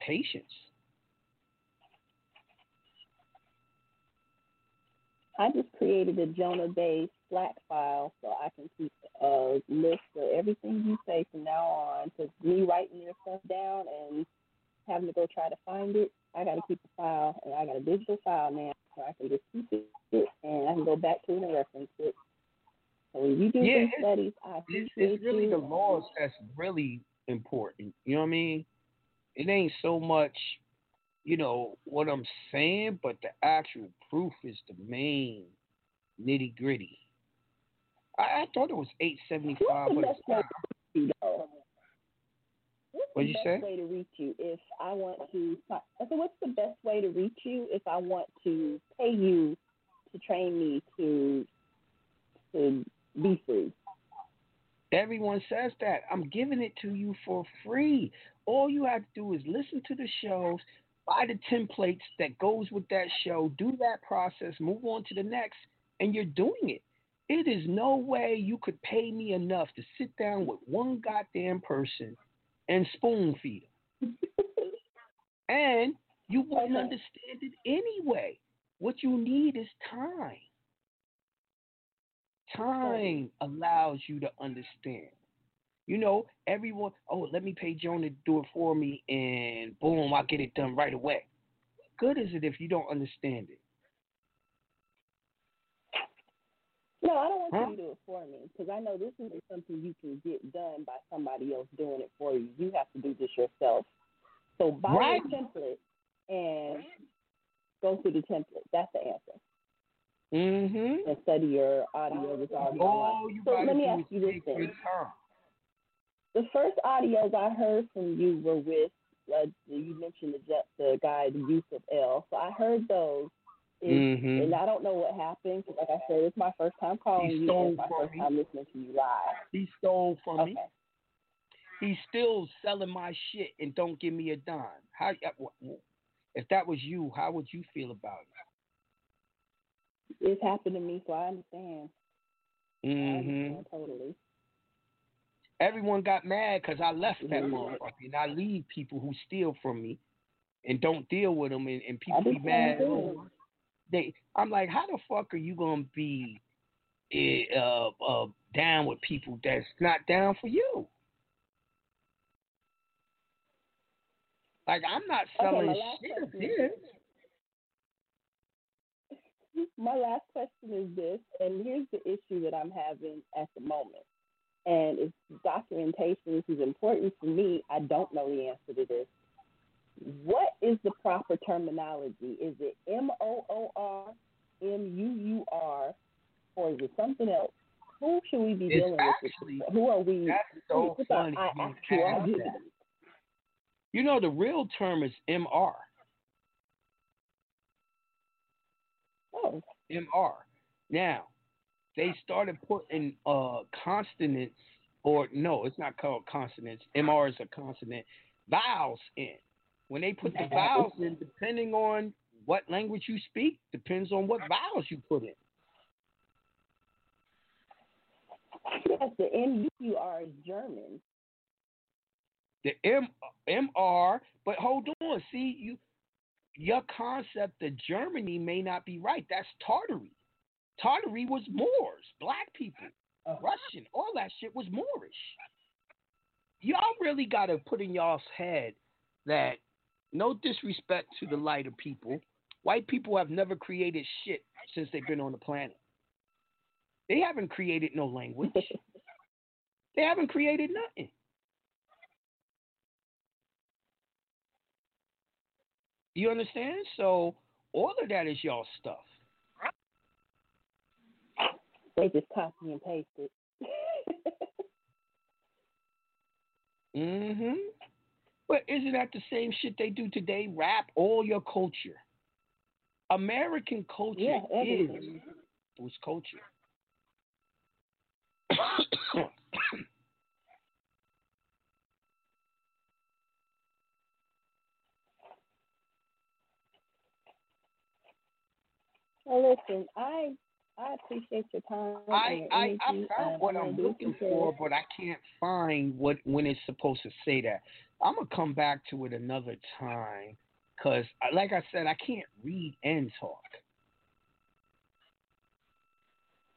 patience. I just created a Jonah Bey Slack file so I can keep a list of everything you say from now on. Because me writing your stuff down and having to go try to find it, I got to keep a file, and I got a digital file now, so I can just keep it, and I can go back to it and reference it. So when you do Yeah, these it's- studies, I It's, appreciate it's really you. the laws that's really important. You know what I mean? It ain't so much, you know, what I'm saying, but the actual proof is the main nitty gritty. I, I thought it was eight seventy five, but it's best way to reach you, though? What's What'd the you best say? way to reach you if I want to? I said, what's the best way to reach you if I want to pay you to train me to to be free? Everyone says that. I'm giving it to you for free. All you have to do is listen to the shows, buy the templates that goes with that show, do that process, move on to the next, and you're doing it. It is no way you could pay me enough to sit down with one goddamn person and spoon feed them. and you won't Okay. understand it anyway. What you need is time. Time allows you to understand. You know, everyone, oh, let me pay Joan to do it for me, and boom, I'll get it done right away. What good is it if you don't understand it? No, I don't want Huh? you to do it for me because I know this isn't something you can get done by somebody else doing it for you. You have to do this yourself. So buy Right. the template and go through the template. That's the answer. Mm-hmm. And study your audio already All online. you So let me ask you this thing. The first audios I heard from you were with uh, you mentioned the the guy, the Yusuf L. So I heard those. Is, Mhm. And I don't know what happened 'cause like I said, it's my first time calling He you. It's my first me. time listening to you live. He stole from me. Okay. He's still selling my shit and don't give me a dime. How? If that was you, how would you feel about it? It's happened to me, so I understand. Mm-hmm. understand totally. Everyone got mad because I left that Mhm. motherfucker, and I leave people who steal from me and don't deal with them, and, and people be mad. They, I'm like, how the fuck are you gonna be eh, uh, uh, down with people that's not down for you? Like I'm not selling last shit of question. his. My last question is this, and here's the issue that I'm having at the moment. And it's documentation. This is important for me. I don't know the answer to this. What is the proper terminology? Is it M O O R, M U U R, or is it something else? Who should we be It's dealing actually- with? Who are we? That's so who- funny. I, you. You know, the real term is MR. Oh, MR. Now, they started putting uh consonants, or no, it's not called consonants. MR is a consonant. Vowels in. When they put the vowels in, depending on what language you speak, depends on what vowels you put in. yes, the M U U R is German. The M MR, but hold on, see you your concept of Germany may not be right. That's Tartary. Tartary was Moors, black people, oh. Russian, all that shit was Moorish. Y'all really got to put in y'all's head that no disrespect to the lighter people, white people have never created shit since they've been on the planet. They haven't created no language. they haven't created nothing. You understand? So all of that is y'all stuff. They just copy and paste it. Mhm. But isn't that the same shit they do today? Rap all your culture. American culture Yeah, is was culture. Well, listen, I I appreciate your time. I, I, I found um, and what I'm looking for, but I can't find what when it's supposed to say that. I'm gonna come back to it another time, cause like I said, I can't read and talk.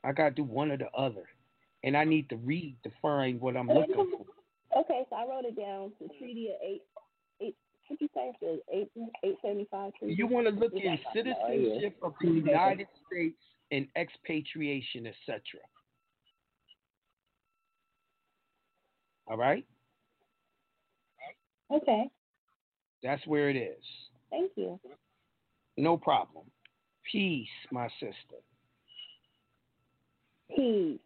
I gotta do one or the other, and I need to read to find what I'm looking for. Okay, so I wrote it down. The treaty of eight eight. What you say? The eight eight seventy five treaty. You want to look Yeah. in citizenship of the United States and expatriation, etc. All right, Okay, that's where it is. thank you. No problem. Peace, my sister. Peace.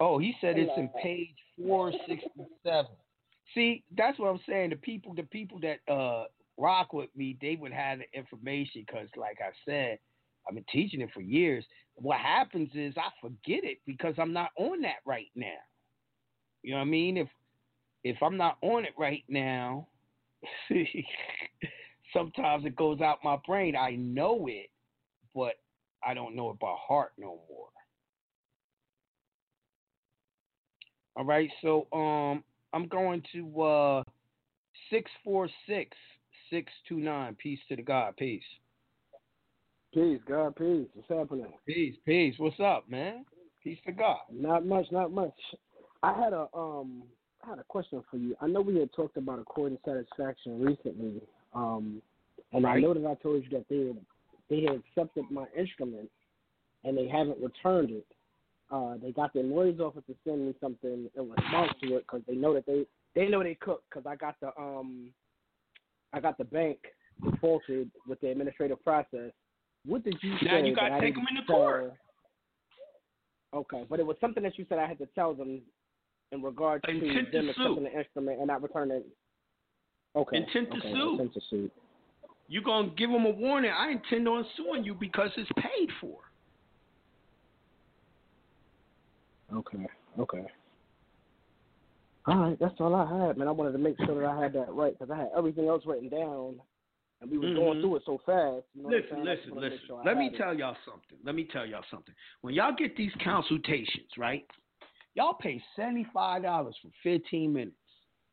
Oh, he said it's in page four sixty seven. See, that's what I'm saying. The people, the people that uh rock with me, they would have the information because, like I said, I've been teaching it for years. What happens is I forget it because I'm not on that right now. You know what I mean? If if I'm not on it right now, sometimes it goes out my brain. I know it, but I don't know it by heart no more. All right, so um, I'm going to uh, six four six six two nine. Peace to the God. Peace. Peace, God, peace. What's happening? Peace. Peace. What's up, man? Peace to God. Not much, not much. I had a um, I had a question for you. I know we had talked about accord and satisfaction recently, um, and I know that I told you that they had, they had accepted my instrument, and they haven't returned it. Uh, they got their lawyers office to send me something in response to it because they know that they they know they cook because I got the um, I got the bank defaulted with the administrative process. What did you Now say? Now you gotta take didn't 'em into court. Okay, but it was something that you said I had to tell them in regard to Intent to them accepting sue. the instrument and not returning. Okay. Intent to okay, sue. Intent to sue. You gonna give them a warning? I intend on suing you because it's paid for. Okay. Okay. All right, that's all I had, man. I wanted to make sure that I had that right because I had everything else written down, and we were going Mhm. through it so fast. You know Listen, saying? I just listen, to listen. sure Let me it. tell y'all something. Let me tell y'all something. When y'all get these consultations, right? Y'all pay seventy five dollars for fifteen minutes.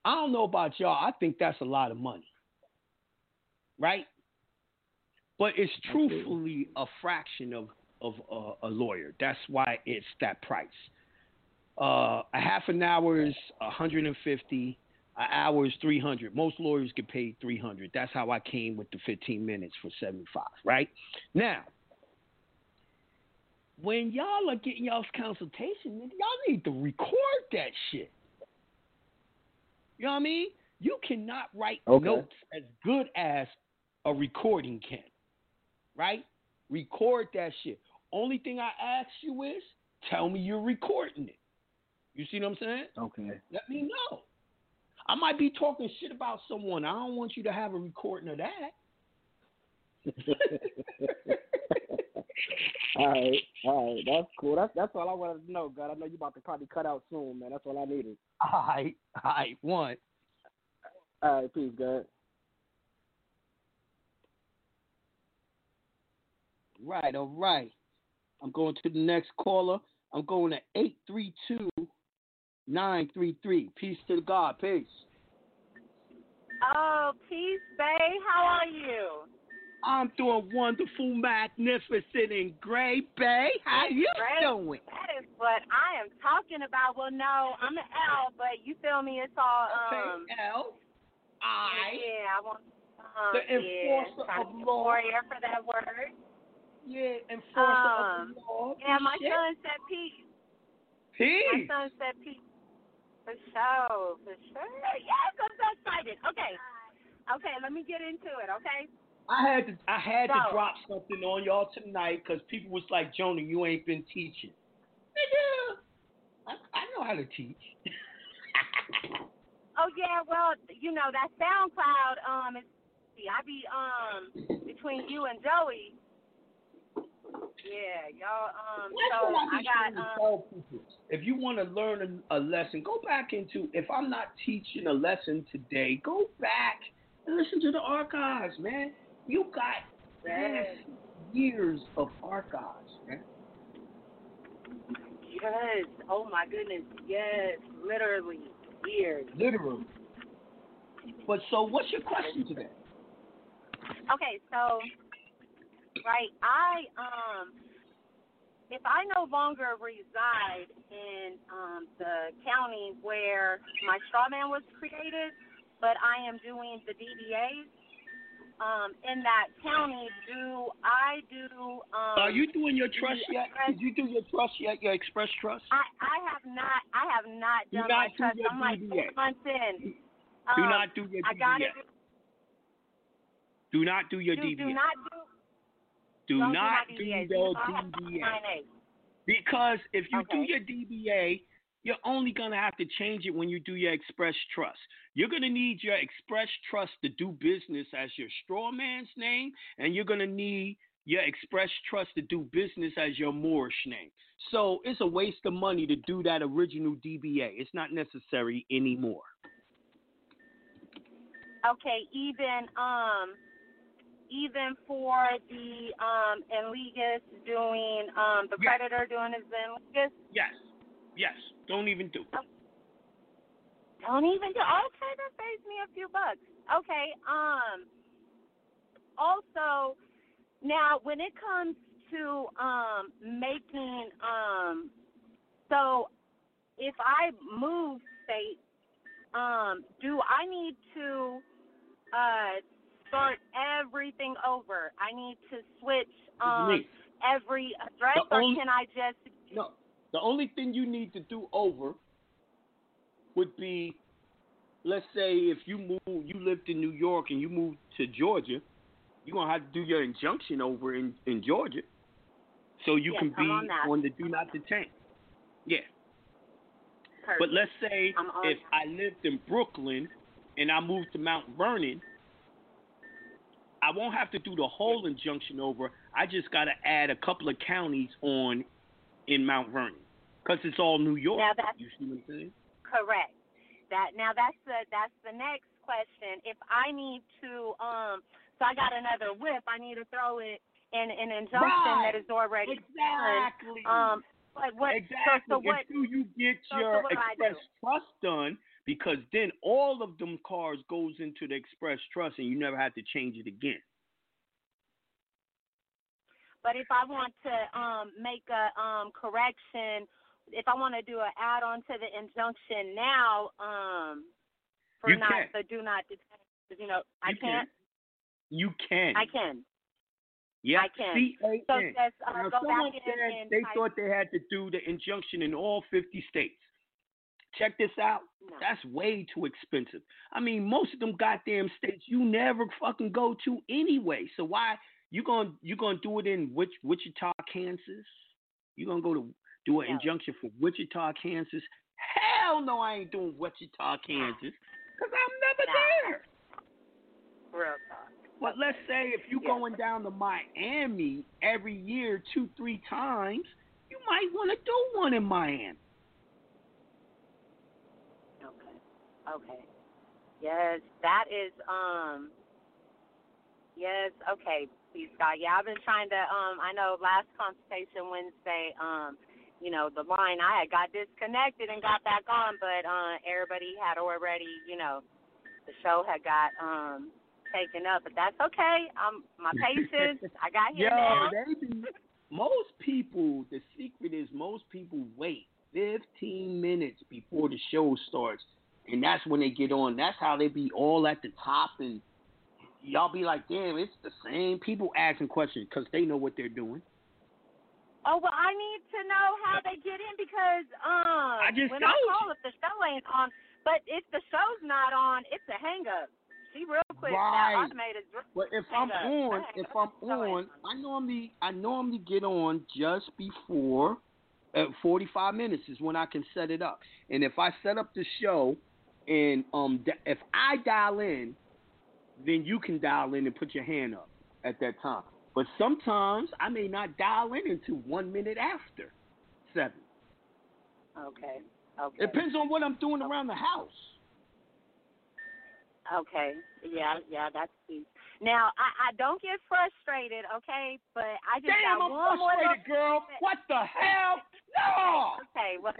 I don't know about y'all. I think that's a lot of money, right? But it's truthfully a fraction of of uh, a lawyer. That's why it's that price. Uh, a half an hour is one hundred and fifty. An hour is three hundred. Most lawyers get paid three hundred. That's how I came with the fifteen minutes for seventy five. Right now, when y'all are getting y'all's consultation, y'all need to record that shit. You know what I mean? You cannot write Okay. notes as good as a recording can. Right? Record that shit. Only thing I ask you is tell me you're recording it. You see what I'm saying? Okay. Let me know. I might be talking shit about someone. I don't want you to have a recording of that. all right, all right, that's cool. That's that's all I wanted to know, God. I know you about to probably cut out soon, man. That's all I needed. All right, all right, one. All right, peace, God. Right, all right. I'm going to the next caller. I'm going to 832 933. Peace to the God. Peace. Oh, peace, Bey. How are you? I'm doing wonderful, magnificent, and great, Bey. How you Great. doing? That is what I am talking about. Well, no, I'm an L, but you feel me? It's all um. Okay, L. I. Yeah, I want. Um, The enforcer yeah, of to be a law. Warrior for that word. Yeah, enforcer Um, of law. Yeah, my Shit. son said peace. Peace. My son said peace. For sure, for sure. Yes, I'm so excited. Okay, okay. Let me get into it. Okay. I had to I had to drop something on y'all tonight because people was like, Jonah, you ain't been teaching. Nigga, I, I know how to teach. Oh yeah, well, you know that SoundCloud um is I be um between you and Joey. Yeah, y'all um so I I got um. If you want to learn a, a lesson, go back into. If I'm not teaching a lesson today, go back and listen to the archives, man. You got Yes. years of archives, man. yes, oh my goodness, yes, literally years. Literally. But so, what's your question today? Okay, so right, I um if I no longer reside in um, the county where my straw man was created, but I am doing the DBAs um, in that county, do I do? Um, Are you doing your trust yet? express- Did you do your trust yet? Your express trust? I, I have not. I have not Do done not my do trust. I'm like six months in. Do Um, not do your I got DBA. it. Do not do your Do, DBA. do not do. Do don't do do your DBA. Because if you do your DBA, you're only going to have to change it when you do your express trust. You're going to need your express trust to do business as your straw man's name, and you're going to need your express trust to do business as your Moorish name. So it's a waste of money to do that original DBA. It's not necessary anymore. Okay, even um, even for the um ens legis doing um the Yes. creditor doing his ens legis. Yes. Yes. Don't even do it. Don't even do. Okay, that saves me a few bucks. Okay. Um. Also, now when it comes to um making um, so if I move state, um, do I need to uh start everything over? I need to switch um every address, The or can I just No. The only thing you need to do over would be, let's say, if you move, you lived in New York and you moved to Georgia, you're gonna have to do your injunction over in in Georgia, so you Yes, can be I'm on that. the do not detain. Yeah. Perfect. But let's say on if I lived in Brooklyn and I moved to Mount Vernon, I won't have to do the whole injunction over. I just got to add a couple of counties on in Mount Vernon because it's all New York. Now that's- you see what I'm saying? Correct. That now that's the that's the next question. If I need to um so I got another whip, I need to throw it in an injunction Right. that is already Exactly. done. Um but what exactly. so, so what Until you get so- so your I express do? trust done, because then all of them cars goes into the express trust, and you never have to change it again. but if I want to um make a um correction if I want to do an add on to the injunction now, um for You not can. the do not detain you know, I You can. can't You can. I can. Yeah. I can. C-A-N. So just uh, Now, go someone back said and they thought they had to do the injunction in all 50 states. Check this out. No. That's way too expensive. I mean, most of them goddamn states you never fucking go to anyway. So why you gonna you gonna do it in Wich, Wichita, Kansas? You gonna go to do an No. injunction for Wichita, Kansas? Hell no, I ain't doing Wichita, Kansas, cause I'm never there. real talk. But let's say if you Yeah. going down to Miami every year, two, three times, you might want to do one in Miami. Okay. Okay. Yes, that is um yes, okay, please God. Yeah, I've been trying to um I know last consultation Wednesday, um, you know, the line I had got disconnected and got back on, but uh everybody had already, you know, the show had got um taken up, but that's okay. Um my patience, I got here Yo, now. be, most people, the secret is most people wait 15 minutes before the show starts, and that's when they get on. That's how they be all at the top, and y'all be like, damn, it's the same people asking questions because they know what they're doing. Oh well, I need to know how they get in because um I just when I you. call if the show ain't on, but if the show's not on, it's a hang up. She real quick Right. now automated. But if I'm on, if. I'm on, I normally I normally get on just before at 45 minutes is when I can set it up. And if I set up the show and um if I dial in, then you can dial in and put your hand up at that time. But sometimes I may not dial in until one minute after seven. Okay. Okay. It depends on what I'm doing around the house. Okay. Yeah, yeah, that's key. Now I I don't get frustrated, okay, but I just Damn, got I'm one more frustrated, little girl. What the hell? No. Okay, well,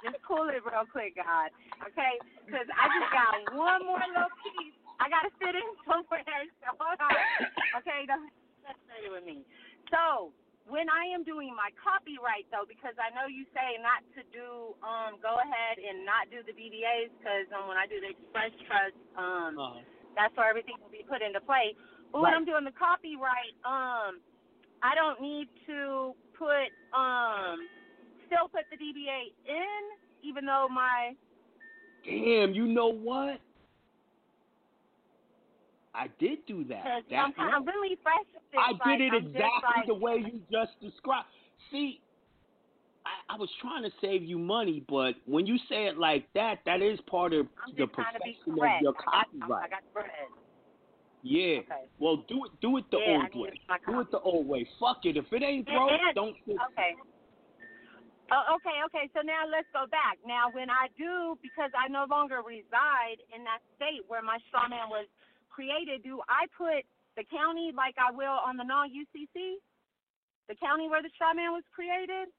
just cool it real quick, God. Okay, because I just got one more little piece. I gotta fit in somewhere. So hold on. Okay, don't frustrated with me. So when I am doing my copyright though, because I know you say not to do um go ahead and not do the DBAs because um, when I do the express trust um Uh-huh. that's where everything will be put into play. But when I'm doing the copyright, um, I don't need to put um still put the DBA in, even though my Damn, you know what? I did do that. because That I'm of really fresh. With this, I like, did it I'm exactly like, the way you just described. See, I, I was trying to save you money, but when you say it like that, that is part of the just trying to be perfection of your I got, I copyright. got bread. Yeah. Okay. Well, do it. Do it the Yeah, old way. Do it the old way. Fuck it. If it ain't broke, and- don't fix it. Okay. Oh, okay, okay. So now let's go back. Now, when I do, because I no longer reside in that state where my straw man was created, do I put the county like I will on the non UCC? The county where the straw man was created?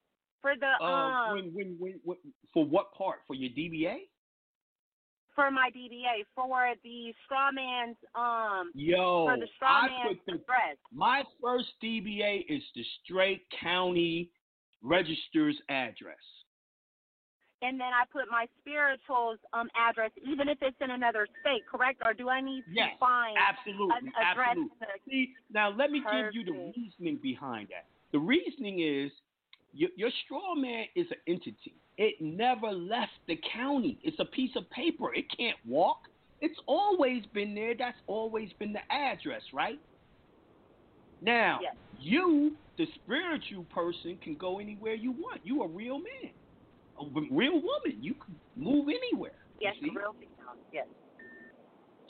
For the Uh, um when, when, when, when, for what part? For your DBA? for my DBA for the straw man's um Yo, for the straw I man's put the address. My first DBA is the straight county register's address. And then I put my spiritual's um address, even if it's in another state, correct? Or do I need to Yes, find absolutely, an address? absolutely. See, now let me give you the reasoning behind that. The reasoning is your, your straw man is an entity. It never left the county. It's a piece of paper. It can't walk. It's always been there. That's always been the address, right? Now, Yes. you, the spiritual person, can go anywhere you want. You a real man, a real woman. You can move anywhere. Yes, see? real female. Yes.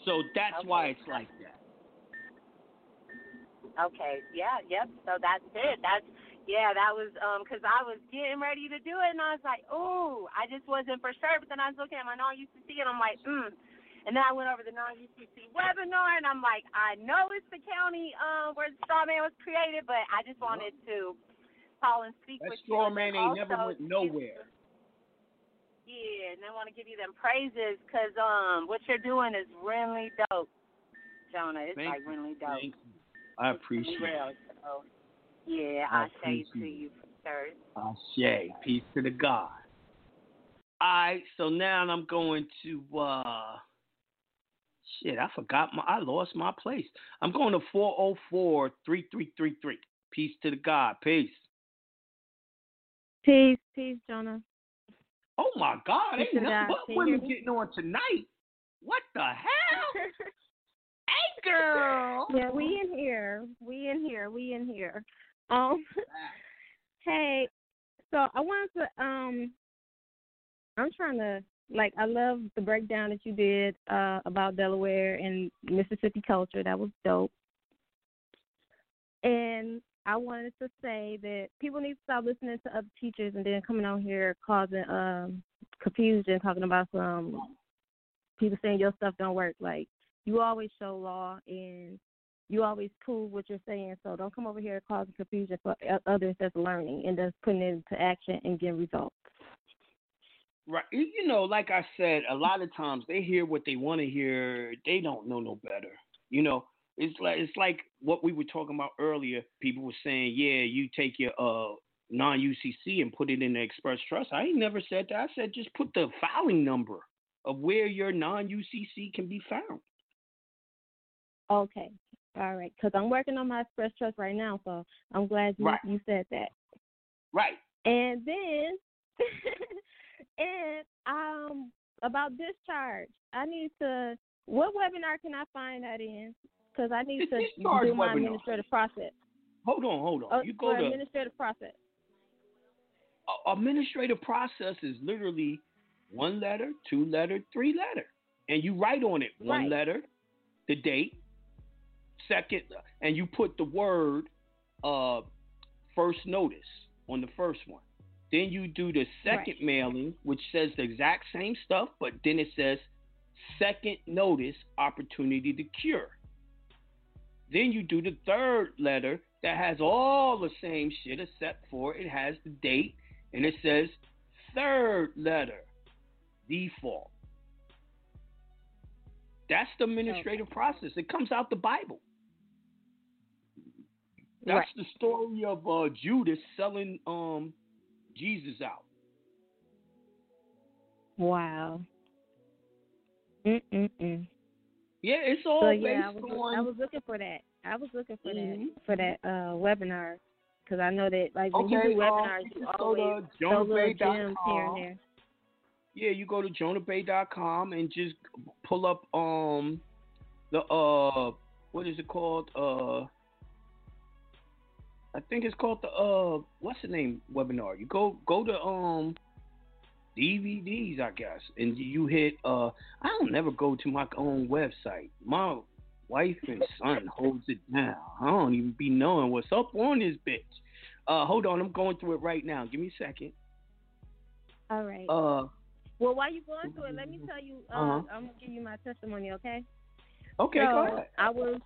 So that's Okay. why it's like that. Okay. Yeah. Yep. So that's it. That's yeah. That was um because I was getting ready to do it and I was like, oh, I just wasn't for sure. But then I was looking at my non UCC and I'm like, mm. And then I went over the non UCC webinar and I'm like, I know it's the county um where the straw man was created, but I just wanted to call and speak That with you. straw man ain't never went nowhere. Yeah, and I want to give you them praises because um, what you're doing is really dope, Jonah. It's Thank like you. really dope. Thank you. I appreciate Be real. it. So, yeah, I I say to appreciate you, sir. Ashe. Peace to the God. Alright, so now I'm going to uh shit, I forgot my I lost my place. I'm going to 404-3333. Peace to the God. Peace. Peace, peace, Jonah. Oh my God, ain't God. but women getting on tonight. What the hell? hey girl. Yeah, we in here. We in here. We in here. Um hey, so I wanted to um I'm trying to like I love the breakdown that you did uh about Delaware and Mississippi culture. That was dope. And I wanted to say that people need to stop listening to other teachers and then coming on here causing um confusion, talking about some people saying your stuff don't work. Like you always show law and you always prove what you're saying. So don't come over here causing confusion for others that's learning and that's putting it into action and getting results. Right. You know, like I said, a lot of times they hear what they want to hear. They don't know no better. You know, it's like it's like what we were talking about earlier. People were saying, "Yeah, you take your uh non UCC and put it in the Express Trust." I ain't never said that. I said just put the filing number of where your non UCC can be found. Okay. All right. Because I'm working on my Express Trust right now, so I'm glad you, Right. you said that. Right. And then, and um, about discharge, I need to. What webinar can I find that in? Because I need The to do my webinar. administrative process. Hold on, hold on. Oh, you go to administrative process. administrative process is literally one letter, two letter, three letter, and you write on it one Right. letter, the date, second, and you put the word uh, first notice on the first one. Then you do the second mailing, which says the exact same stuff, but then it says second notice opportunity to cure. Then you do the third letter that has all the same shit except for it has the date and it says third letter default. That's the administrative process. It comes out the Bible. That's Right. the story of uh, Judas selling um Jesus out. Wow. Mm mm mm. Yeah, it's all So yeah, I was on. I was looking for that. I was looking for Mhm. that for that uh webinar because I know that like when Okay, you do uh, webinars, you you just go always to gems here and there. Yeah, you go to jonahbey.com and just pull up um the uh what is it called? Uh I think it's called the uh what's the name webinar. You go go to um DVDs, I guess, and you hit uh I don't never go to my own website. My wife and son holds it down. I don't even be knowing what's up on this bitch. Uh hold on, I'm going through it right now. Give me a second. All right. Uh well, while you going through it, let me tell you. Uh, Uh-huh. I'm gonna give you my testimony, okay? Okay, so go ahead. I was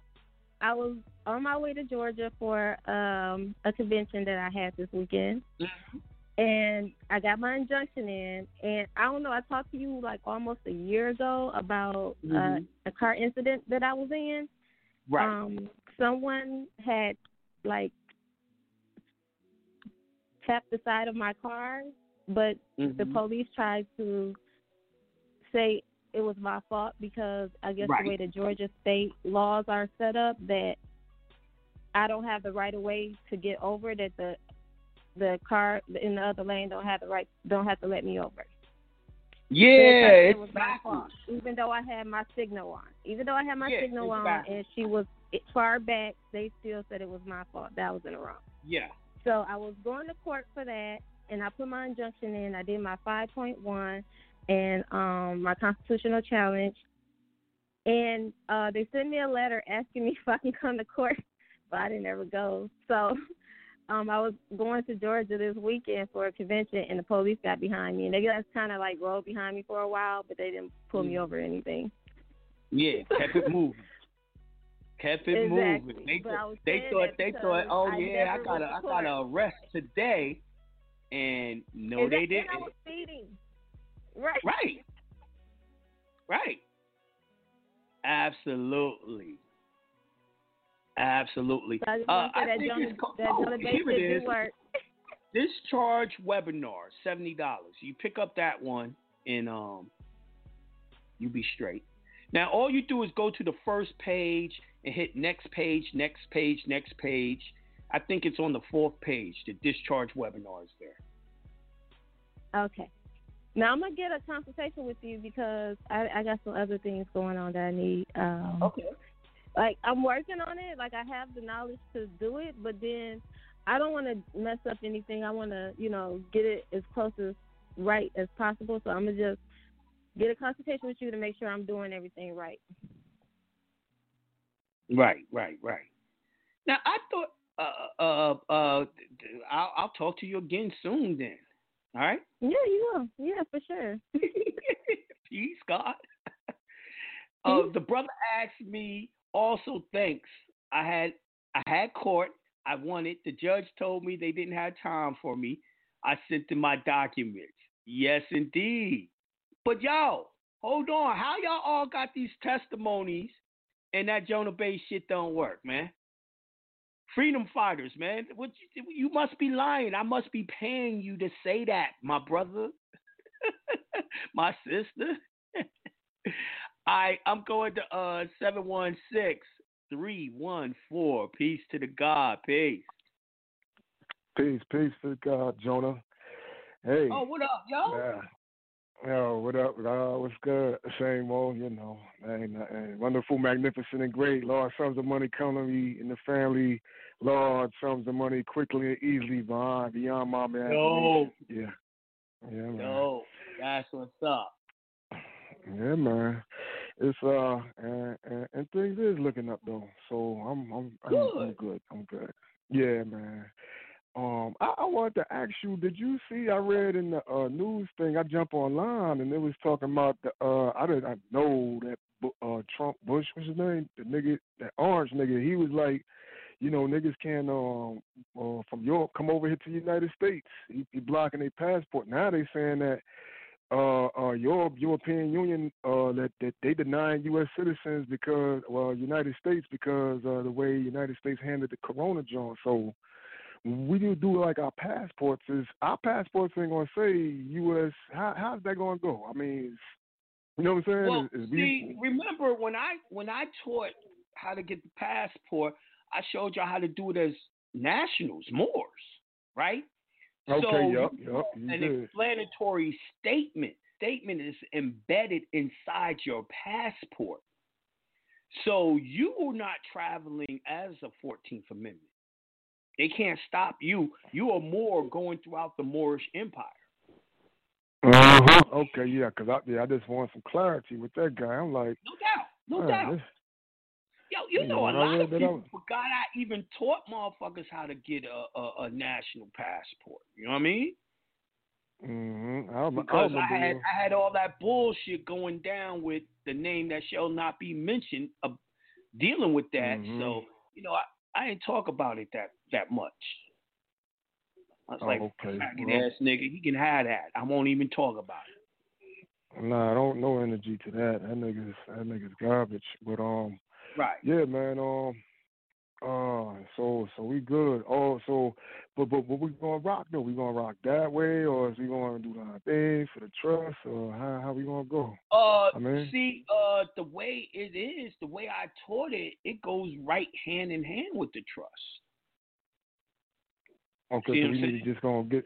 I was on my way to Georgia for um a convention that I had this weekend. Mm-hmm. And I got my injunction in, and I don't know. I talked to you like almost a year ago about uh, Mhm. a car incident that I was in. Right. Um, someone had like tapped the side of my car, but the Mhm. police tried to say it was my fault because I guess Right. the way the Georgia state laws are set up that I don't have the right of way to get over that the the car in the other lane don't have the right don't have to let me over. Yeah, it was my fault, even though I had my signal on. Even though I had my Yeah, signal on and she was far back, they still said it was my fault. That was in the wrong. Yeah. So I was going to court for that, and I put my injunction in. I did my 5.1 and um, my constitutional challenge, and uh, they sent me a letter asking me if I can come to court, but I didn't ever go. So um, I was going to Georgia this weekend for a convention, and the police got behind me, and they just kind of like rode behind me for a while, but they didn't pull me over or anything. Yeah, kept it moving. Kept it Exactly, moving. They, but they thought they thought, oh I yeah, I got a went to I got a arrest today, and no, they didn't. I was speeding. Right. Right. Right. Absolutely. Absolutely. So I Uh, want to say I that think Jonah, it's called, that oh, here it is. Discharge webinar, seventy dollars. You pick up that one and um you be straight. Now all you do is go to the first page and hit next page, next page, next page. I think it's on the fourth page. The discharge webinar is there. Okay. Now I'm gonna get a consultation with you because I, I got some other things going on that I need. Um, okay. Like I'm working on it. Like I have the knowledge to do it, but then I don't want to mess up anything. I want to, you know, get it as close as right as possible. So I'm gonna just get a consultation with you to make sure I'm doing everything right. Right, right, right. Now I thought uh uh uh I'll I'll talk to you again soon then. All right? Yeah, you will. Yeah, for sure. Peace, God. Uh, the brother asked me also thanks. I had I had court. I wanted. The judge told me they didn't have time for me. I sent them my documents. Yes, indeed. But y'all, hold on. How y'all all got these testimonies and that Jonah Bey shit don't work, man? Freedom fighters, man. What you, you must be lying. I must be paying you to say that, my brother, my sister. I I'm going to uh seven one six three one four. Peace to the God. Peace. Peace, peace to God, Jonah. Hey. Oh, what up, yo? Yeah. Yo, what up? Uh, what's good? Same old, you know. Ain't nothing. Wonderful, magnificent, and great. Lord, sums of money come to me in the family. Lord, sums of money quickly and easily beyond, beyond my man. Yo. Yeah. Yeah, man. Yo, that's what's up. Yeah, man. It's uh and, and, and things is looking up though. So I'm I'm I'm, I'm Good. good. I'm good. Yeah, man. Um, I, I wanted to ask you, did you see? I read in the uh, news thing. I jump online and it was talking about the. Uh, I didn't I know that uh, Trump Bush was his name, the nigga, that orange nigga. He was like, you know, niggas can um uh, from Europe come over here to the United States. He, he blocking their passport. Now they saying that uh, uh, Europe, European Union, uh, that that they denying U.S. citizens because, well, United States because uh, the way United States handled the Corona joint. So we do do like our passports. Is our passports ain't gonna say U.S. How how's that gonna go? I mean, you know what I'm saying? Well, Is- is see, remember when I when I taught how to get the passport, I showed y'all how to do it as nationals, Moors, right? Okay, so yup, you yup, want you an did. explanatory statement. Statement is embedded inside your passport. So you are not traveling as a 14th Amendment. They can't stop you. You are more going throughout the Moorish Empire. Uh-huh. Okay, yeah, because I, yeah, I just want some clarity with that guy. I'm like, no doubt, no man, doubt. this- Yo, you know, a lot of people forgot I even taught motherfuckers how to get a, a, a national passport. You know what I mean? mm-hmm. Rem- I Because I, had. I had all that bullshit going down with the name that shall not be mentioned, uh, dealing with that. Mhm. So you know, I, I didn't talk about it that that much. I was Oh, like, okay. ass nigga, he can have that. I won't even talk about it. Nah, I don't no energy to that. That nigga's that nigga's garbage. But um, Right. yeah, man. Um, uh, so so we good. Oh, so but but but we gonna rock though. We gonna rock that way, or is we gonna do our thing for the trust, or how how we gonna go? Uh, I mean- see, uh, the way it is, the way I taught it, it goes right hand in hand with the trust. Okay, See so we need to just gonna get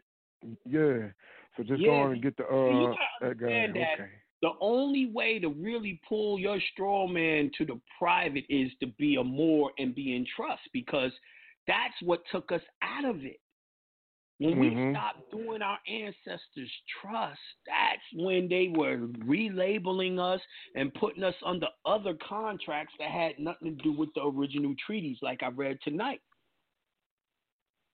yeah. So just Yeah, go on and get the you uh gotta that guy. that Okay. The only way to really pull your straw man to the private is to be a more and be in trust because that's what took us out of it. When we mm-hmm. stopped doing our ancestors' trust, that's when they were relabeling us and putting us under other contracts that had nothing to do with the original treaties, like I read tonight.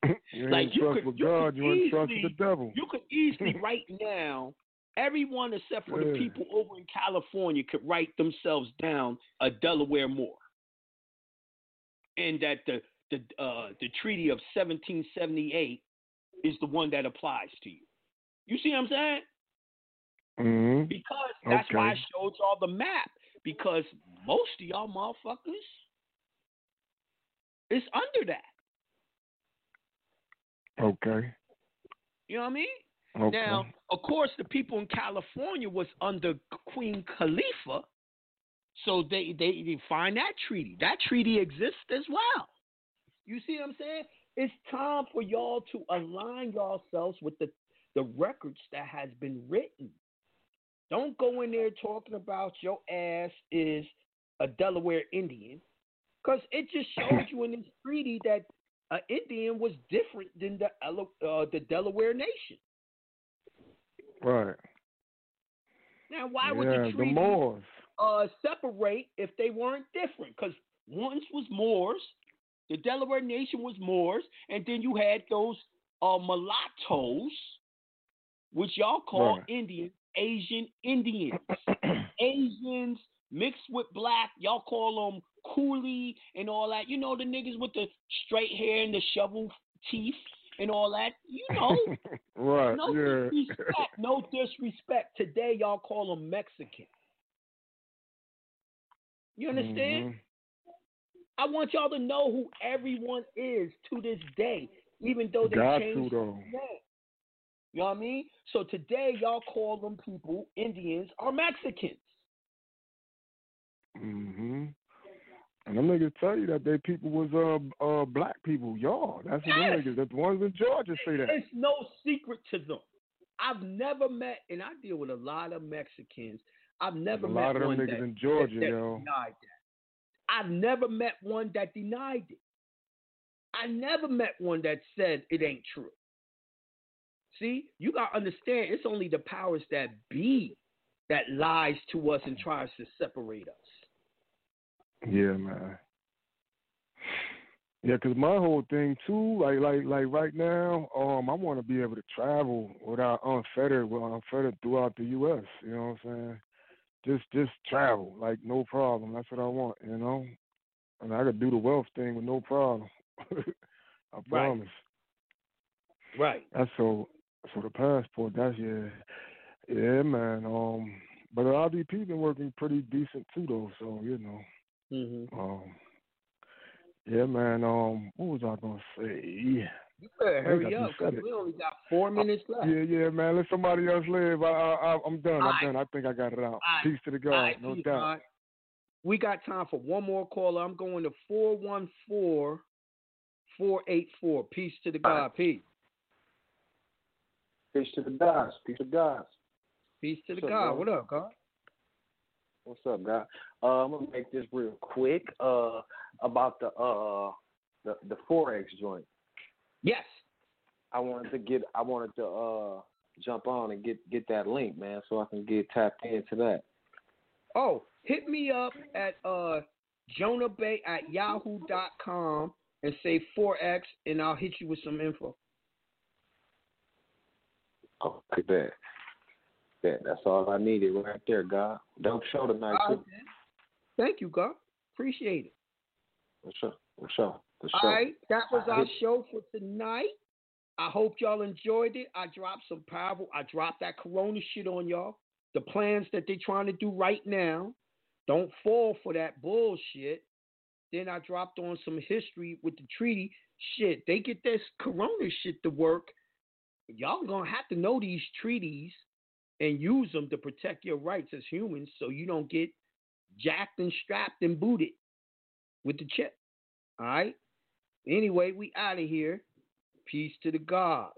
You Like, you trust could- with you could God, you ain't trust with the easily- devil. You could easily right now, everyone except for the people over in California could write themselves down a Delaware Moor, and that the the uh, the Treaty of 1778 is the one that applies to you. You see what I'm saying? Mm-hmm. Because that's why I showed y'all the map. Because most of y'all motherfuckers is under that. Okay. You know what I mean? Okay. Now, of course, the people in California was under Queen Califia, so they they, find that treaty. That treaty exists as well. You see what I'm saying? It's time for y'all to align yourselves with the the records that has been written. Don't go in there talking about your ass is a Delaware Indian, because it just showed you in this treaty that an Indian was different than the uh, the Delaware nation. Right. Now, why would yeah, the the treaty Moors. uh, separate if they weren't different? Because once was Moors, the Delaware Nation was Moors, and then you had those uh, mulattoes, which y'all call Right. Indians, Asian Indians. Asians mixed with black, y'all call them coolie and all that. You know the niggas with the straight hair and the shovel teeth and all that. You know, right. no yeah. disrespect. No disrespect. Today, y'all call them Mexican. You understand? Mhm. I want y'all to know who everyone is to this day, even though they Got changed though. their name. You know what I mean? So today, y'all call them people Indians or Mexicans. hmm And them niggas tell you that they people was uh uh black people. Y'all, that's what them Yes. niggas. The ones in Georgia say that. It's no secret to them. I've never met, and I deal with a lot of Mexicans. I've never a met lot of them one niggas that, in Georgia, that, that yo. denied that. I've never met one that denied it. I never met one that said it ain't true. See, you gotta understand, it's only the powers that be that lies to us and tries to separate us. Yeah, man. Yeah, cause my whole thing too, like like like right now, um, I want to be able to travel without unfettered, well, unfettered throughout the U.S. You know what I'm saying? Just just travel, like no problem. That's what I want, you know. And I could do the wealth thing with no problem. I promise. Right. right. That's so. So the passport. That's yeah. Yeah, man. Um, but the RDP been working pretty decent too, though. So you know. Mm-hmm. Um. Yeah, man. Um, what was I gonna say? You better hurry up because we only got four minutes left. Yeah, yeah, man. Let somebody else live. I, I, I I'm done. All I'm done. I think I got it out. Peace to the God, All right, no peace, doubt. God. We got time for one more caller. I'm going to 414 484. Peace to the God. Peace. Peace to the gods. Peace to the gods. Peace to the What's God. bro? What up, God? What's up, guy? Uh, I'm gonna make this real quick. Uh, about the uh the the forex joint. Yes. I wanted to get. I wanted to uh jump on and get get that link, man, so I can get tapped into that. Oh, hit me up at uh Jonah Bey at yahoo.com and say 4X and I'll hit you with some info. Okay, bet. Bet. That's all I needed right there, God. Dope show tonight All too. right. Thank you, God. Appreciate it. For sure. For sure. For sure. right, that was our show for tonight. I hope y'all enjoyed it. I dropped some powerful. I dropped that Corona shit on y'all. The plans that they're trying to do right now. Don't fall for that bullshit. Then I dropped on some history with the treaty. Shit, they get this Corona shit to work. Y'all gonna have to know these treaties and use them to protect your rights as humans, so you don't get jacked and strapped and booted with the chip. All right. Anyway, we out of here. Peace to the gods.